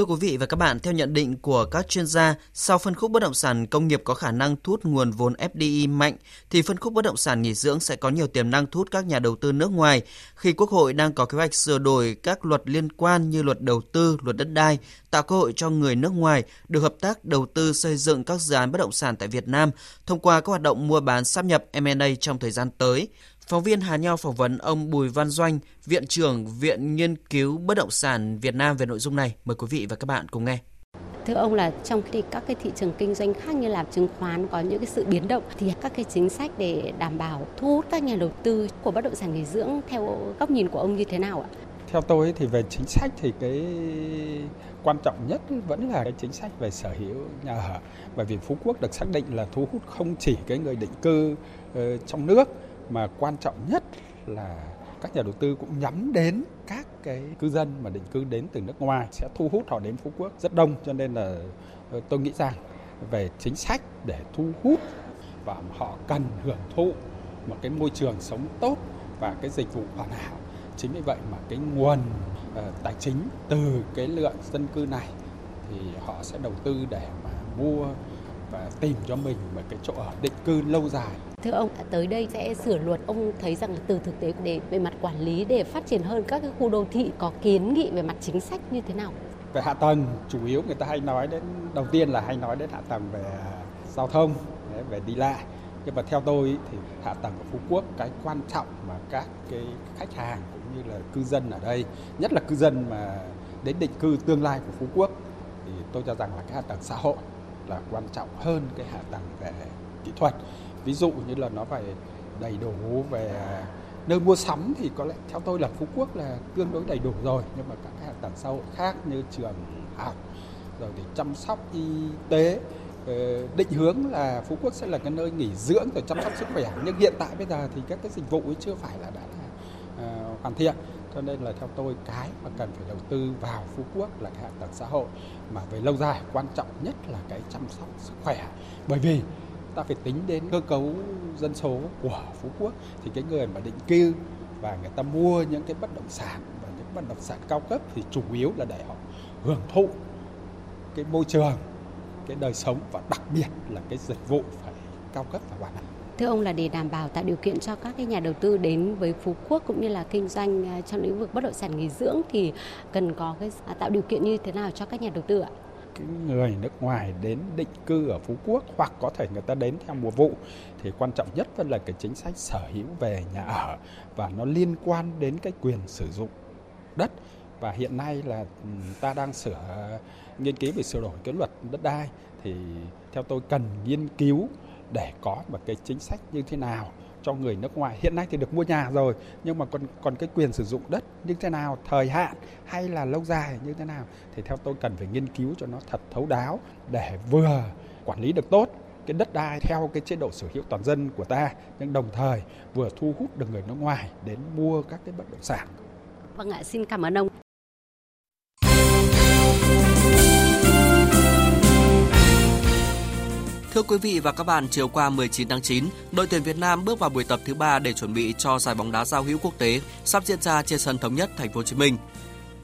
Thưa quý vị và các bạn, theo nhận định của các chuyên gia, sau phân khúc bất động sản công nghiệp có khả năng thu hút nguồn vốn FDI mạnh, thì phân khúc bất động sản nghỉ dưỡng sẽ có nhiều tiềm năng thu hút các nhà đầu tư nước ngoài. Khi Quốc hội đang có kế hoạch sửa đổi các luật liên quan như luật đầu tư, luật đất đai, tạo cơ hội cho người nước ngoài được hợp tác đầu tư xây dựng các dự án bất động sản tại Việt Nam thông qua các hoạt động mua bán sáp nhập M&A trong thời gian tới. Phóng viên Hà Nho phỏng vấn ông Bùi Văn Doanh, Viện trưởng Viện Nghiên cứu Bất động sản Việt Nam về nội dung này. Mời quý vị và các bạn cùng nghe. Thưa ông là trong khi các cái thị trường kinh doanh khác như là chứng khoán có những cái sự biến động thì các cái chính sách để đảm bảo thu hút các nhà đầu tư của bất động sản nghỉ dưỡng theo góc nhìn của ông như thế nào ạ? Theo tôi thì về chính sách thì cái quan trọng nhất vẫn là cái chính sách về sở hữu nhà ở. Bởi vì Phú Quốc được xác định là thu hút không chỉ cái người định cư trong nước mà quan trọng nhất là các nhà đầu tư cũng nhắm đến các cái cư dân mà định cư đến từ nước ngoài sẽ thu hút họ đến Phú Quốc rất đông cho nên là ờ, tôi nghĩ rằng về chính sách để thu hút và họ cần hưởng thụ một cái môi trường sống tốt và cái dịch vụ hoàn hảo, chính vì vậy mà cái nguồn ờ, tài chính từ cái lượng dân cư này thì họ sẽ đầu tư để mà mua và tìm cho mình một cái chỗ ở định cư lâu dài. Thưa ông, tới đây sẽ sửa luật, ông thấy rằng từ thực tế để về mặt quản lý để phát triển hơn các cái khu đô thị có kiến nghị về mặt chính sách như thế nào? Về hạ tầng, chủ yếu người ta hay nói đến đầu tiên là hay nói đến hạ tầng về giao thông, về đi lại. Nhưng mà theo tôi thì hạ tầng của Phú Quốc cái quan trọng mà các cái khách hàng cũng như là cư dân ở đây, nhất là cư dân mà đến định cư tương lai của Phú Quốc thì tôi cho rằng là cái hạ tầng xã hội là quan trọng hơn cái hạ tầng về kỹ thuật ví dụ như là nó phải đầy đủ về nơi mua sắm thì có lẽ theo tôi là Phú Quốc là tương đối đầy đủ rồi. Nhưng mà các cái hạ tầng xã hội khác như trường học rồi để chăm sóc y tế ờ, định hướng là Phú Quốc sẽ là cái nơi nghỉ dưỡng rồi chăm sóc sức khỏe. Nhưng hiện tại bây giờ thì các cái dịch vụ ấy chưa phải là đã là uh, hoàn thiện. Cho nên là theo tôi cái mà cần phải đầu tư vào Phú Quốc là cái hạ tầng xã hội mà về lâu dài quan trọng nhất là cái chăm sóc sức khỏe. Bởi vì ta phải tính đến cơ cấu dân số của Phú Quốc thì cái người mà định cư và người ta mua những cái bất động sản và những bất động sản cao cấp thì chủ yếu là để họ hưởng thụ cái môi trường, cái đời sống và đặc biệt là cái dịch vụ phải cao cấp và hoàn hảo Thưa ông, là để đảm bảo tạo điều kiện cho các cái nhà đầu tư đến với Phú Quốc cũng như là kinh doanh à, trong lĩnh vực bất động sản nghỉ dưỡng thì cần có cái à, tạo điều kiện như thế nào cho các nhà đầu tư ạ? Cái người nước ngoài đến định cư ở Phú Quốc hoặc có thể người ta đến theo mùa vụ, thì quan trọng nhất vẫn là cái chính sách sở hữu về nhà ở và nó liên quan đến cái quyền sử dụng đất. Và hiện nay là ừ, ta đang sửa, nghiên cứu về sửa đổi cái luật đất đai thì theo tôi cần nghiên cứu để có một cái chính sách như thế nào cho người nước ngoài hiện nay thì được mua nhà rồi nhưng mà còn còn cái quyền sử dụng đất như thế nào thời hạn hay là lâu dài như thế nào thì theo tôi cần phải nghiên cứu cho nó thật thấu đáo để vừa quản lý được tốt cái đất đai theo cái chế độ sở hữu toàn dân của ta nhưng đồng thời vừa thu hút được người nước ngoài đến mua các cái bất động sản. Vâng ạ, xin cảm ơn ông. Thưa quý vị và các bạn, chiều qua 19 tháng 9, đội tuyển Việt Nam bước vào buổi tập thứ ba để chuẩn bị cho giải bóng đá giao hữu quốc tế sắp diễn ra trên sân thống nhất thành phố Hồ Chí Minh.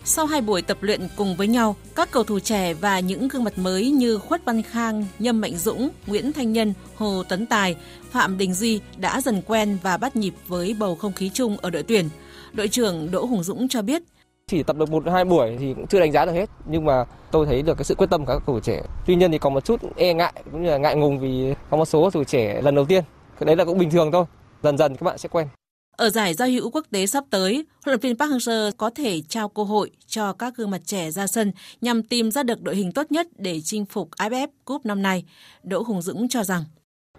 Sau hai buổi tập luyện cùng với nhau, các cầu thủ trẻ và những gương mặt mới như Khuất Văn Khang, Nhâm Mạnh Dũng, Nguyễn Thanh Nhân, Hồ Tấn Tài, Phạm Đình Duy đã dần quen và bắt nhịp với bầu không khí chung ở đội tuyển. Đội trưởng Đỗ Hùng Dũng cho biết chỉ tập được một hai buổi thì cũng chưa đánh giá được hết. Nhưng mà tôi thấy được cái sự quyết tâm của các cầu thủ trẻ. Tuy nhiên thì còn một chút e ngại cũng như là ngại ngùng vì có một số cầu thủ trẻ lần đầu tiên. Cái đấy là cũng bình thường thôi. Dần dần các bạn sẽ quen. Ở giải giao hữu quốc tế sắp tới, huấn luyện viên Park Hang-seo có thể trao cơ hội cho các gương mặt trẻ ra sân nhằm tìm ra được đội hình tốt nhất để chinh phục AFF Cup năm nay. Đỗ Hùng Dũng cho rằng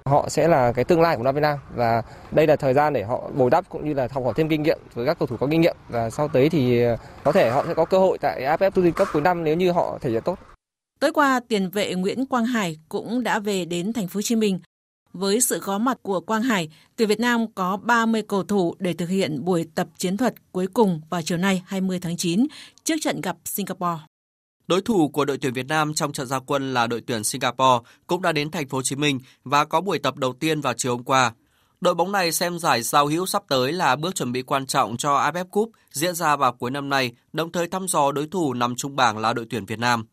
Họ sẽ là cái tương lai của Nam Việt Nam và đây là thời gian để họ bồi đắp cũng như là học hỏi thêm kinh nghiệm với các cầu thủ có kinh nghiệm và sau tới thì ờ, có thể họ sẽ có cơ hội tại AFF Tour Cup cuối năm nếu như họ thể hiện tốt. Tối qua, tiền vệ Nguyễn Quang Hải cũng đã về đến thành phố Hồ Chí Minh. Với sự có mặt của Quang Hải, tuyển Việt Nam có 30 cầu thủ để thực hiện buổi tập chiến thuật cuối cùng vào chiều nay 20 tháng 9 trước trận gặp Singapore. Đối thủ của đội tuyển Việt Nam trong trận gia quân là đội tuyển Singapore cũng đã đến thành phố Hồ Chí Minh và có buổi tập đầu tiên vào chiều hôm qua. Đội bóng này xem giải giao hữu sắp tới là bước chuẩn bị quan trọng cho AFF Cup diễn ra vào cuối năm nay, đồng thời thăm dò đối thủ nằm trung bảng là đội tuyển Việt Nam.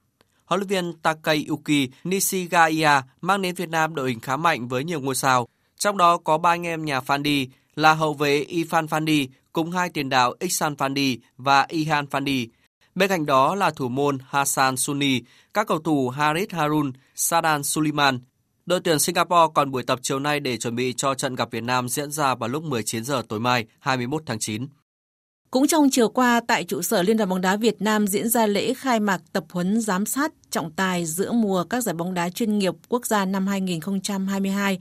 Huấn luyện viên Takayuki Nishigaya mang đến Việt Nam đội hình khá mạnh với nhiều ngôi sao. Trong đó có ba anh em nhà Fandi là hậu vệ Ifan Fandi cùng hai tiền đạo Iksan Fandi và Ihan Fandi. Bên cạnh đó là thủ môn Hassan Sunni, các cầu thủ Harit Harun, Sadan Suliman. Đội tuyển Singapore còn buổi tập chiều nay để chuẩn bị cho trận gặp Việt Nam diễn ra vào lúc 19 giờ tối mai 21 tháng 9. Cũng trong chiều qua, tại trụ sở Liên đoàn bóng đá Việt Nam diễn ra lễ khai mạc tập huấn giám sát trọng tài giữa mùa các giải bóng đá chuyên nghiệp quốc gia năm 2022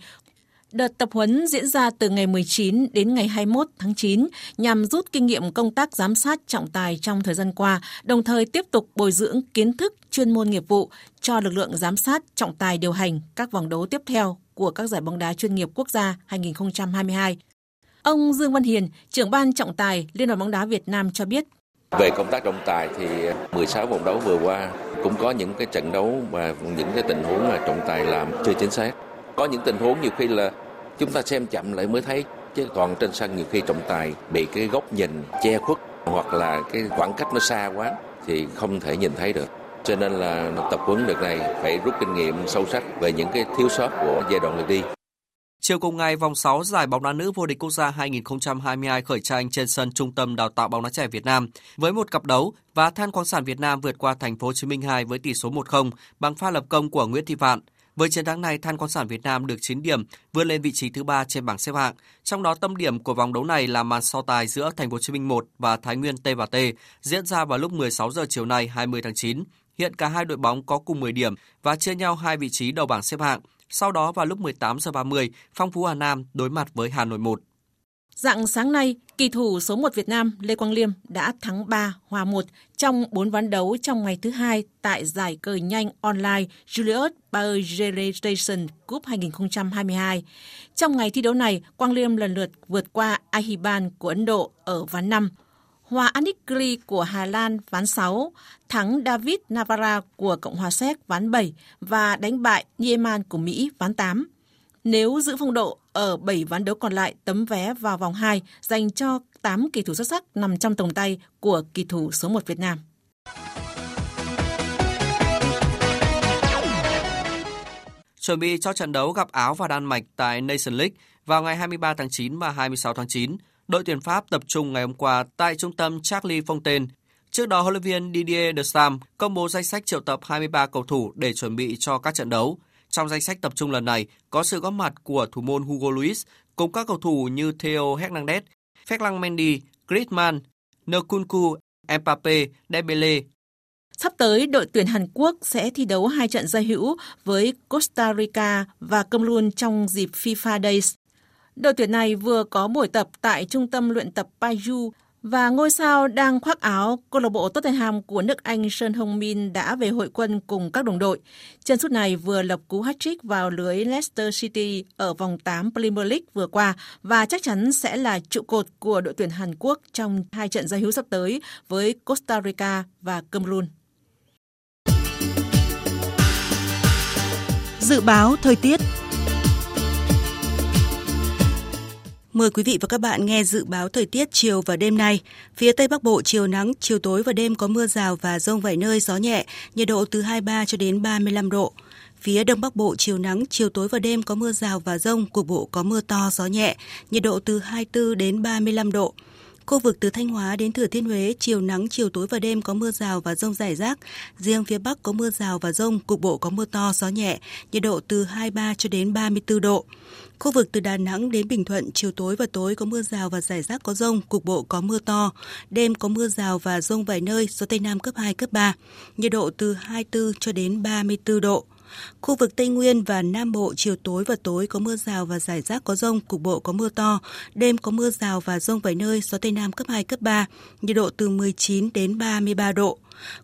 Đợt tập huấn diễn ra từ ngày 19 đến ngày 21 tháng 9 nhằm rút kinh nghiệm công tác giám sát trọng tài trong thời gian qua, đồng thời tiếp tục bồi dưỡng kiến thức chuyên môn nghiệp vụ cho lực lượng giám sát trọng tài điều hành các vòng đấu tiếp theo của các giải bóng đá chuyên nghiệp quốc gia 2022. Ông Dương Văn Hiền, trưởng ban trọng tài Liên đoàn bóng đá Việt Nam cho biết. Về công tác trọng tài thì 16 vòng đấu vừa qua cũng có những cái trận đấu và những cái tình huống mà trọng tài làm chưa chính xác. Có những tình huống nhiều khi là chúng ta xem chậm lại mới thấy chứ còn trên sân nhiều khi trọng tài bị cái góc nhìn che khuất hoặc là cái khoảng cách nó xa quá thì không thể nhìn thấy được cho nên là tập huấn đợt này phải rút kinh nghiệm sâu sắc về những cái thiếu sót của giai đoạn lượt đi. Chiều cùng ngày, vòng 6 giải bóng đá nữ vô địch quốc gia 2022 khởi tranh trên sân Trung tâm Đào tạo bóng đá trẻ Việt Nam với một cặp đấu và Than khoáng sản Việt Nam vượt qua thành phố Hồ Chí Minh 2 với tỷ số 1-0 bằng pha lập công của Nguyễn Thị Vạn. Với chiến thắng này, Than khoáng sản Việt Nam được 9 điểm, vươn lên vị trí thứ ba trên bảng xếp hạng. Trong đó tâm điểm của vòng đấu này là màn so tài giữa Thành phố Hồ Chí Minh 1 và Thái Nguyên T và T diễn ra vào lúc 16 giờ chiều nay 20 tháng 9. Hiện cả hai đội bóng có cùng 10 điểm và chia nhau hai vị trí đầu bảng xếp hạng. Sau đó vào lúc 18 giờ 30, Phong Phú Hà Nam đối mặt với Hà Nội 1. Dạng sáng nay, kỳ thủ số 1 Việt Nam Lê Quang Liêm đã thắng 3 hòa 1 trong 4 ván đấu trong ngày thứ hai tại giải cờ nhanh online Julius Baer Generation Cup 2022. Trong ngày thi đấu này, Quang Liêm lần lượt vượt qua Ahiban của Ấn Độ ở ván 5, hòa Anikli của Hà Lan ván 6, thắng David Navarra của Cộng hòa Séc ván 7 và đánh bại Nieman của Mỹ ván 8. Nếu giữ phong độ ở 7 ván đấu còn lại, tấm vé vào vòng 2 dành cho 8 kỳ thủ xuất sắc nằm trong tầm tay của kỳ thủ số 1 Việt Nam. Chuẩn bị cho trận đấu gặp Áo và Đan Mạch tại Nation League vào ngày 23 tháng 9 và 26 tháng 9, đội tuyển Pháp tập trung ngày hôm qua tại trung tâm Charlie Fontaine. Trước đó, huấn luyện viên Didier Deschamps công bố danh sách triệu tập 23 cầu thủ để chuẩn bị cho các trận đấu. Trong danh sách tập trung lần này có sự góp mặt của thủ môn Hugo Luis cùng các cầu thủ như Theo Hernandez, Ferland Mendy, Griezmann, Nkunku, Mbappe, Dembele. Sắp tới, đội tuyển Hàn Quốc sẽ thi đấu hai trận giao hữu với Costa Rica và Cameroon trong dịp FIFA Days. Đội tuyển này vừa có buổi tập tại trung tâm luyện tập Paju và ngôi sao đang khoác áo, câu lạc bộ Tottenham của nước Anh Sơn Hồng Min đã về hội quân cùng các đồng đội. Chân sút này vừa lập cú hat-trick vào lưới Leicester City ở vòng 8 Premier League vừa qua và chắc chắn sẽ là trụ cột của đội tuyển Hàn Quốc trong hai trận giao hữu sắp tới với Costa Rica và Cameroon. Dự báo thời tiết Mời quý vị và các bạn nghe dự báo thời tiết chiều và đêm nay. Phía Tây Bắc Bộ chiều nắng, chiều tối và đêm có mưa rào và rông vài nơi, gió nhẹ, nhiệt độ từ 23 cho đến 35 độ. Phía Đông Bắc Bộ chiều nắng, chiều tối và đêm có mưa rào và rông, cục bộ có mưa to, gió nhẹ, nhiệt độ từ 24 đến 35 độ. Khu vực từ Thanh Hóa đến Thừa Thiên Huế, chiều nắng, chiều tối và đêm có mưa rào và rông rải rác. Riêng phía Bắc có mưa rào và rông, cục bộ có mưa to, gió nhẹ, nhiệt độ từ 23 cho đến 34 độ. Khu vực từ Đà Nẵng đến Bình Thuận, chiều tối và tối có mưa rào và rải rác có rông, cục bộ có mưa to. Đêm có mưa rào và rông vài nơi, gió Tây Nam cấp 2, cấp 3. Nhiệt độ từ 24 cho đến 34 độ. Khu vực Tây Nguyên và Nam Bộ chiều tối và tối có mưa rào và rải rác có rông, cục bộ có mưa to. Đêm có mưa rào và rông vài nơi, gió Tây Nam cấp 2, cấp 3, nhiệt độ từ 19 đến 33 độ.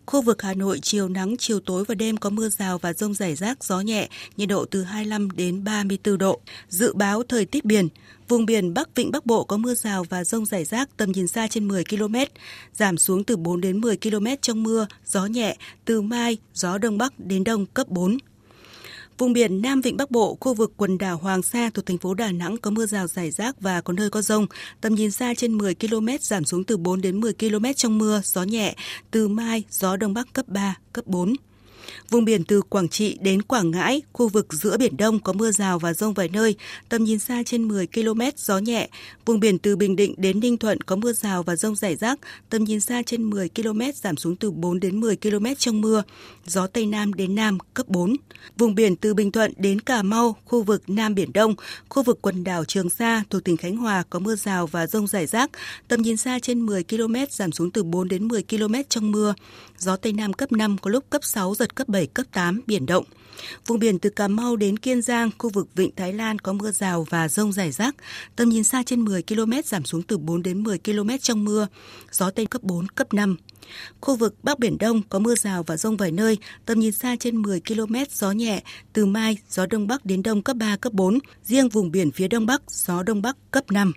Khu vực Hà Nội chiều nắng, chiều tối và đêm có mưa rào và rông rải rác, gió nhẹ, nhiệt độ từ 25 đến 34 độ. Dự báo thời tiết biển, vùng biển Bắc Vịnh Bắc Bộ có mưa rào và rông rải rác, tầm nhìn xa trên 10 km, giảm xuống từ 4 đến 10 km trong mưa, gió nhẹ, từ mai, gió Đông Bắc đến Đông cấp 4. Vùng biển Nam Vịnh Bắc Bộ, khu vực quần đảo Hoàng Sa thuộc thành phố Đà Nẵng có mưa rào rải rác và có nơi có rông. Tầm nhìn xa trên 10 km giảm xuống từ 4 đến 10 km trong mưa, gió nhẹ. Từ mai, gió Đông Bắc cấp 3, cấp 4. Vùng biển từ Quảng Trị đến Quảng Ngãi, khu vực giữa Biển Đông có mưa rào và rông vài nơi, tầm nhìn xa trên 10 km, gió nhẹ. Vùng biển từ Bình Định đến Ninh Thuận có mưa rào và rông rải rác, tầm nhìn xa trên 10 km, giảm xuống từ 4 đến 10 km trong mưa, gió Tây Nam đến Nam cấp 4. Vùng biển từ Bình Thuận đến Cà Mau, khu vực Nam Biển Đông, khu vực quần đảo Trường Sa thuộc tỉnh Khánh Hòa có mưa rào và rông rải rác, tầm nhìn xa trên 10 km, giảm xuống từ 4 đến 10 km trong mưa, gió Tây Nam cấp 5, có lúc cấp 6, giật cấp 7, cấp 8, biển động. Vùng biển từ Cà Mau đến Kiên Giang, khu vực Vịnh Thái Lan có mưa rào và rông rải rác, tầm nhìn xa trên 10 km giảm xuống từ 4 đến 10 km trong mưa, gió Tây cấp 4, cấp 5. Khu vực Bắc Biển Đông có mưa rào và rông vài nơi, tầm nhìn xa trên 10 km, gió nhẹ, từ mai, gió Đông Bắc đến Đông cấp 3, cấp 4, riêng vùng biển phía Đông Bắc, gió Đông Bắc cấp 5.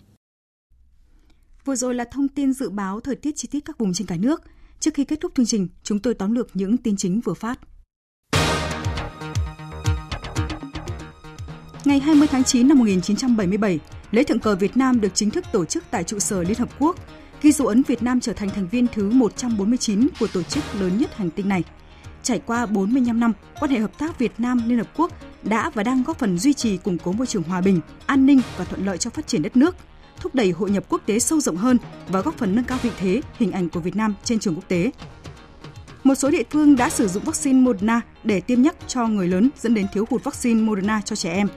Vừa rồi là thông tin dự báo thời tiết chi tiết các vùng trên cả nước. Trước khi kết thúc chương trình, chúng tôi tóm lược những tin chính vừa phát. Ngày 20 tháng 9 năm 1977, lễ thượng cờ Việt Nam được chính thức tổ chức tại trụ sở Liên Hợp Quốc, ghi dấu ấn Việt Nam trở thành thành viên thứ 149 của tổ chức lớn nhất hành tinh này. Trải qua 45 năm, quan hệ hợp tác Việt Nam Liên Hợp Quốc đã và đang góp phần duy trì củng cố môi trường hòa bình, an ninh và thuận lợi cho phát triển đất nước, thúc đẩy hội nhập quốc tế sâu rộng hơn và góp phần nâng cao vị thế, hình ảnh của Việt Nam trên trường quốc tế. Một số địa phương đã sử dụng vaccine Moderna để tiêm nhắc cho người lớn dẫn đến thiếu hụt vaccine Moderna cho trẻ em.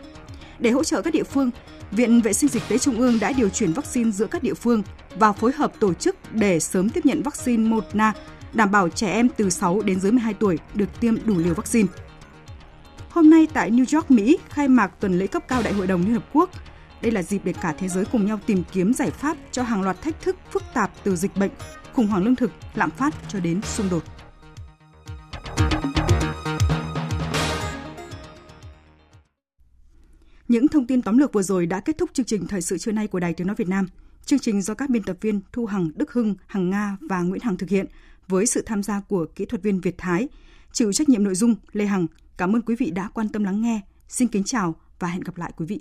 Để hỗ trợ các địa phương, Viện Vệ sinh Dịch tế Trung ương đã điều chuyển vaccine giữa các địa phương và phối hợp tổ chức để sớm tiếp nhận vaccine Moderna, đảm bảo trẻ em từ 6 đến dưới 12 tuổi được tiêm đủ liều vaccine. Hôm nay tại New York, Mỹ, khai mạc tuần lễ cấp cao Đại hội đồng Liên Hợp Quốc. Đây là dịp để cả thế giới cùng nhau tìm kiếm giải pháp cho hàng loạt thách thức phức tạp từ dịch bệnh, khủng hoảng lương thực, lạm phát cho đến xung đột. Những thông tin tóm lược vừa rồi đã kết thúc chương trình thời sự trưa nay của Đài Tiếng nói Việt Nam. Chương trình do các biên tập viên Thu Hằng, Đức Hưng, Hằng Nga và Nguyễn Hằng thực hiện với sự tham gia của kỹ thuật viên Việt Thái, chịu trách nhiệm nội dung Lê Hằng. Cảm ơn quý vị đã quan tâm lắng nghe. Xin kính chào và hẹn gặp lại quý vị.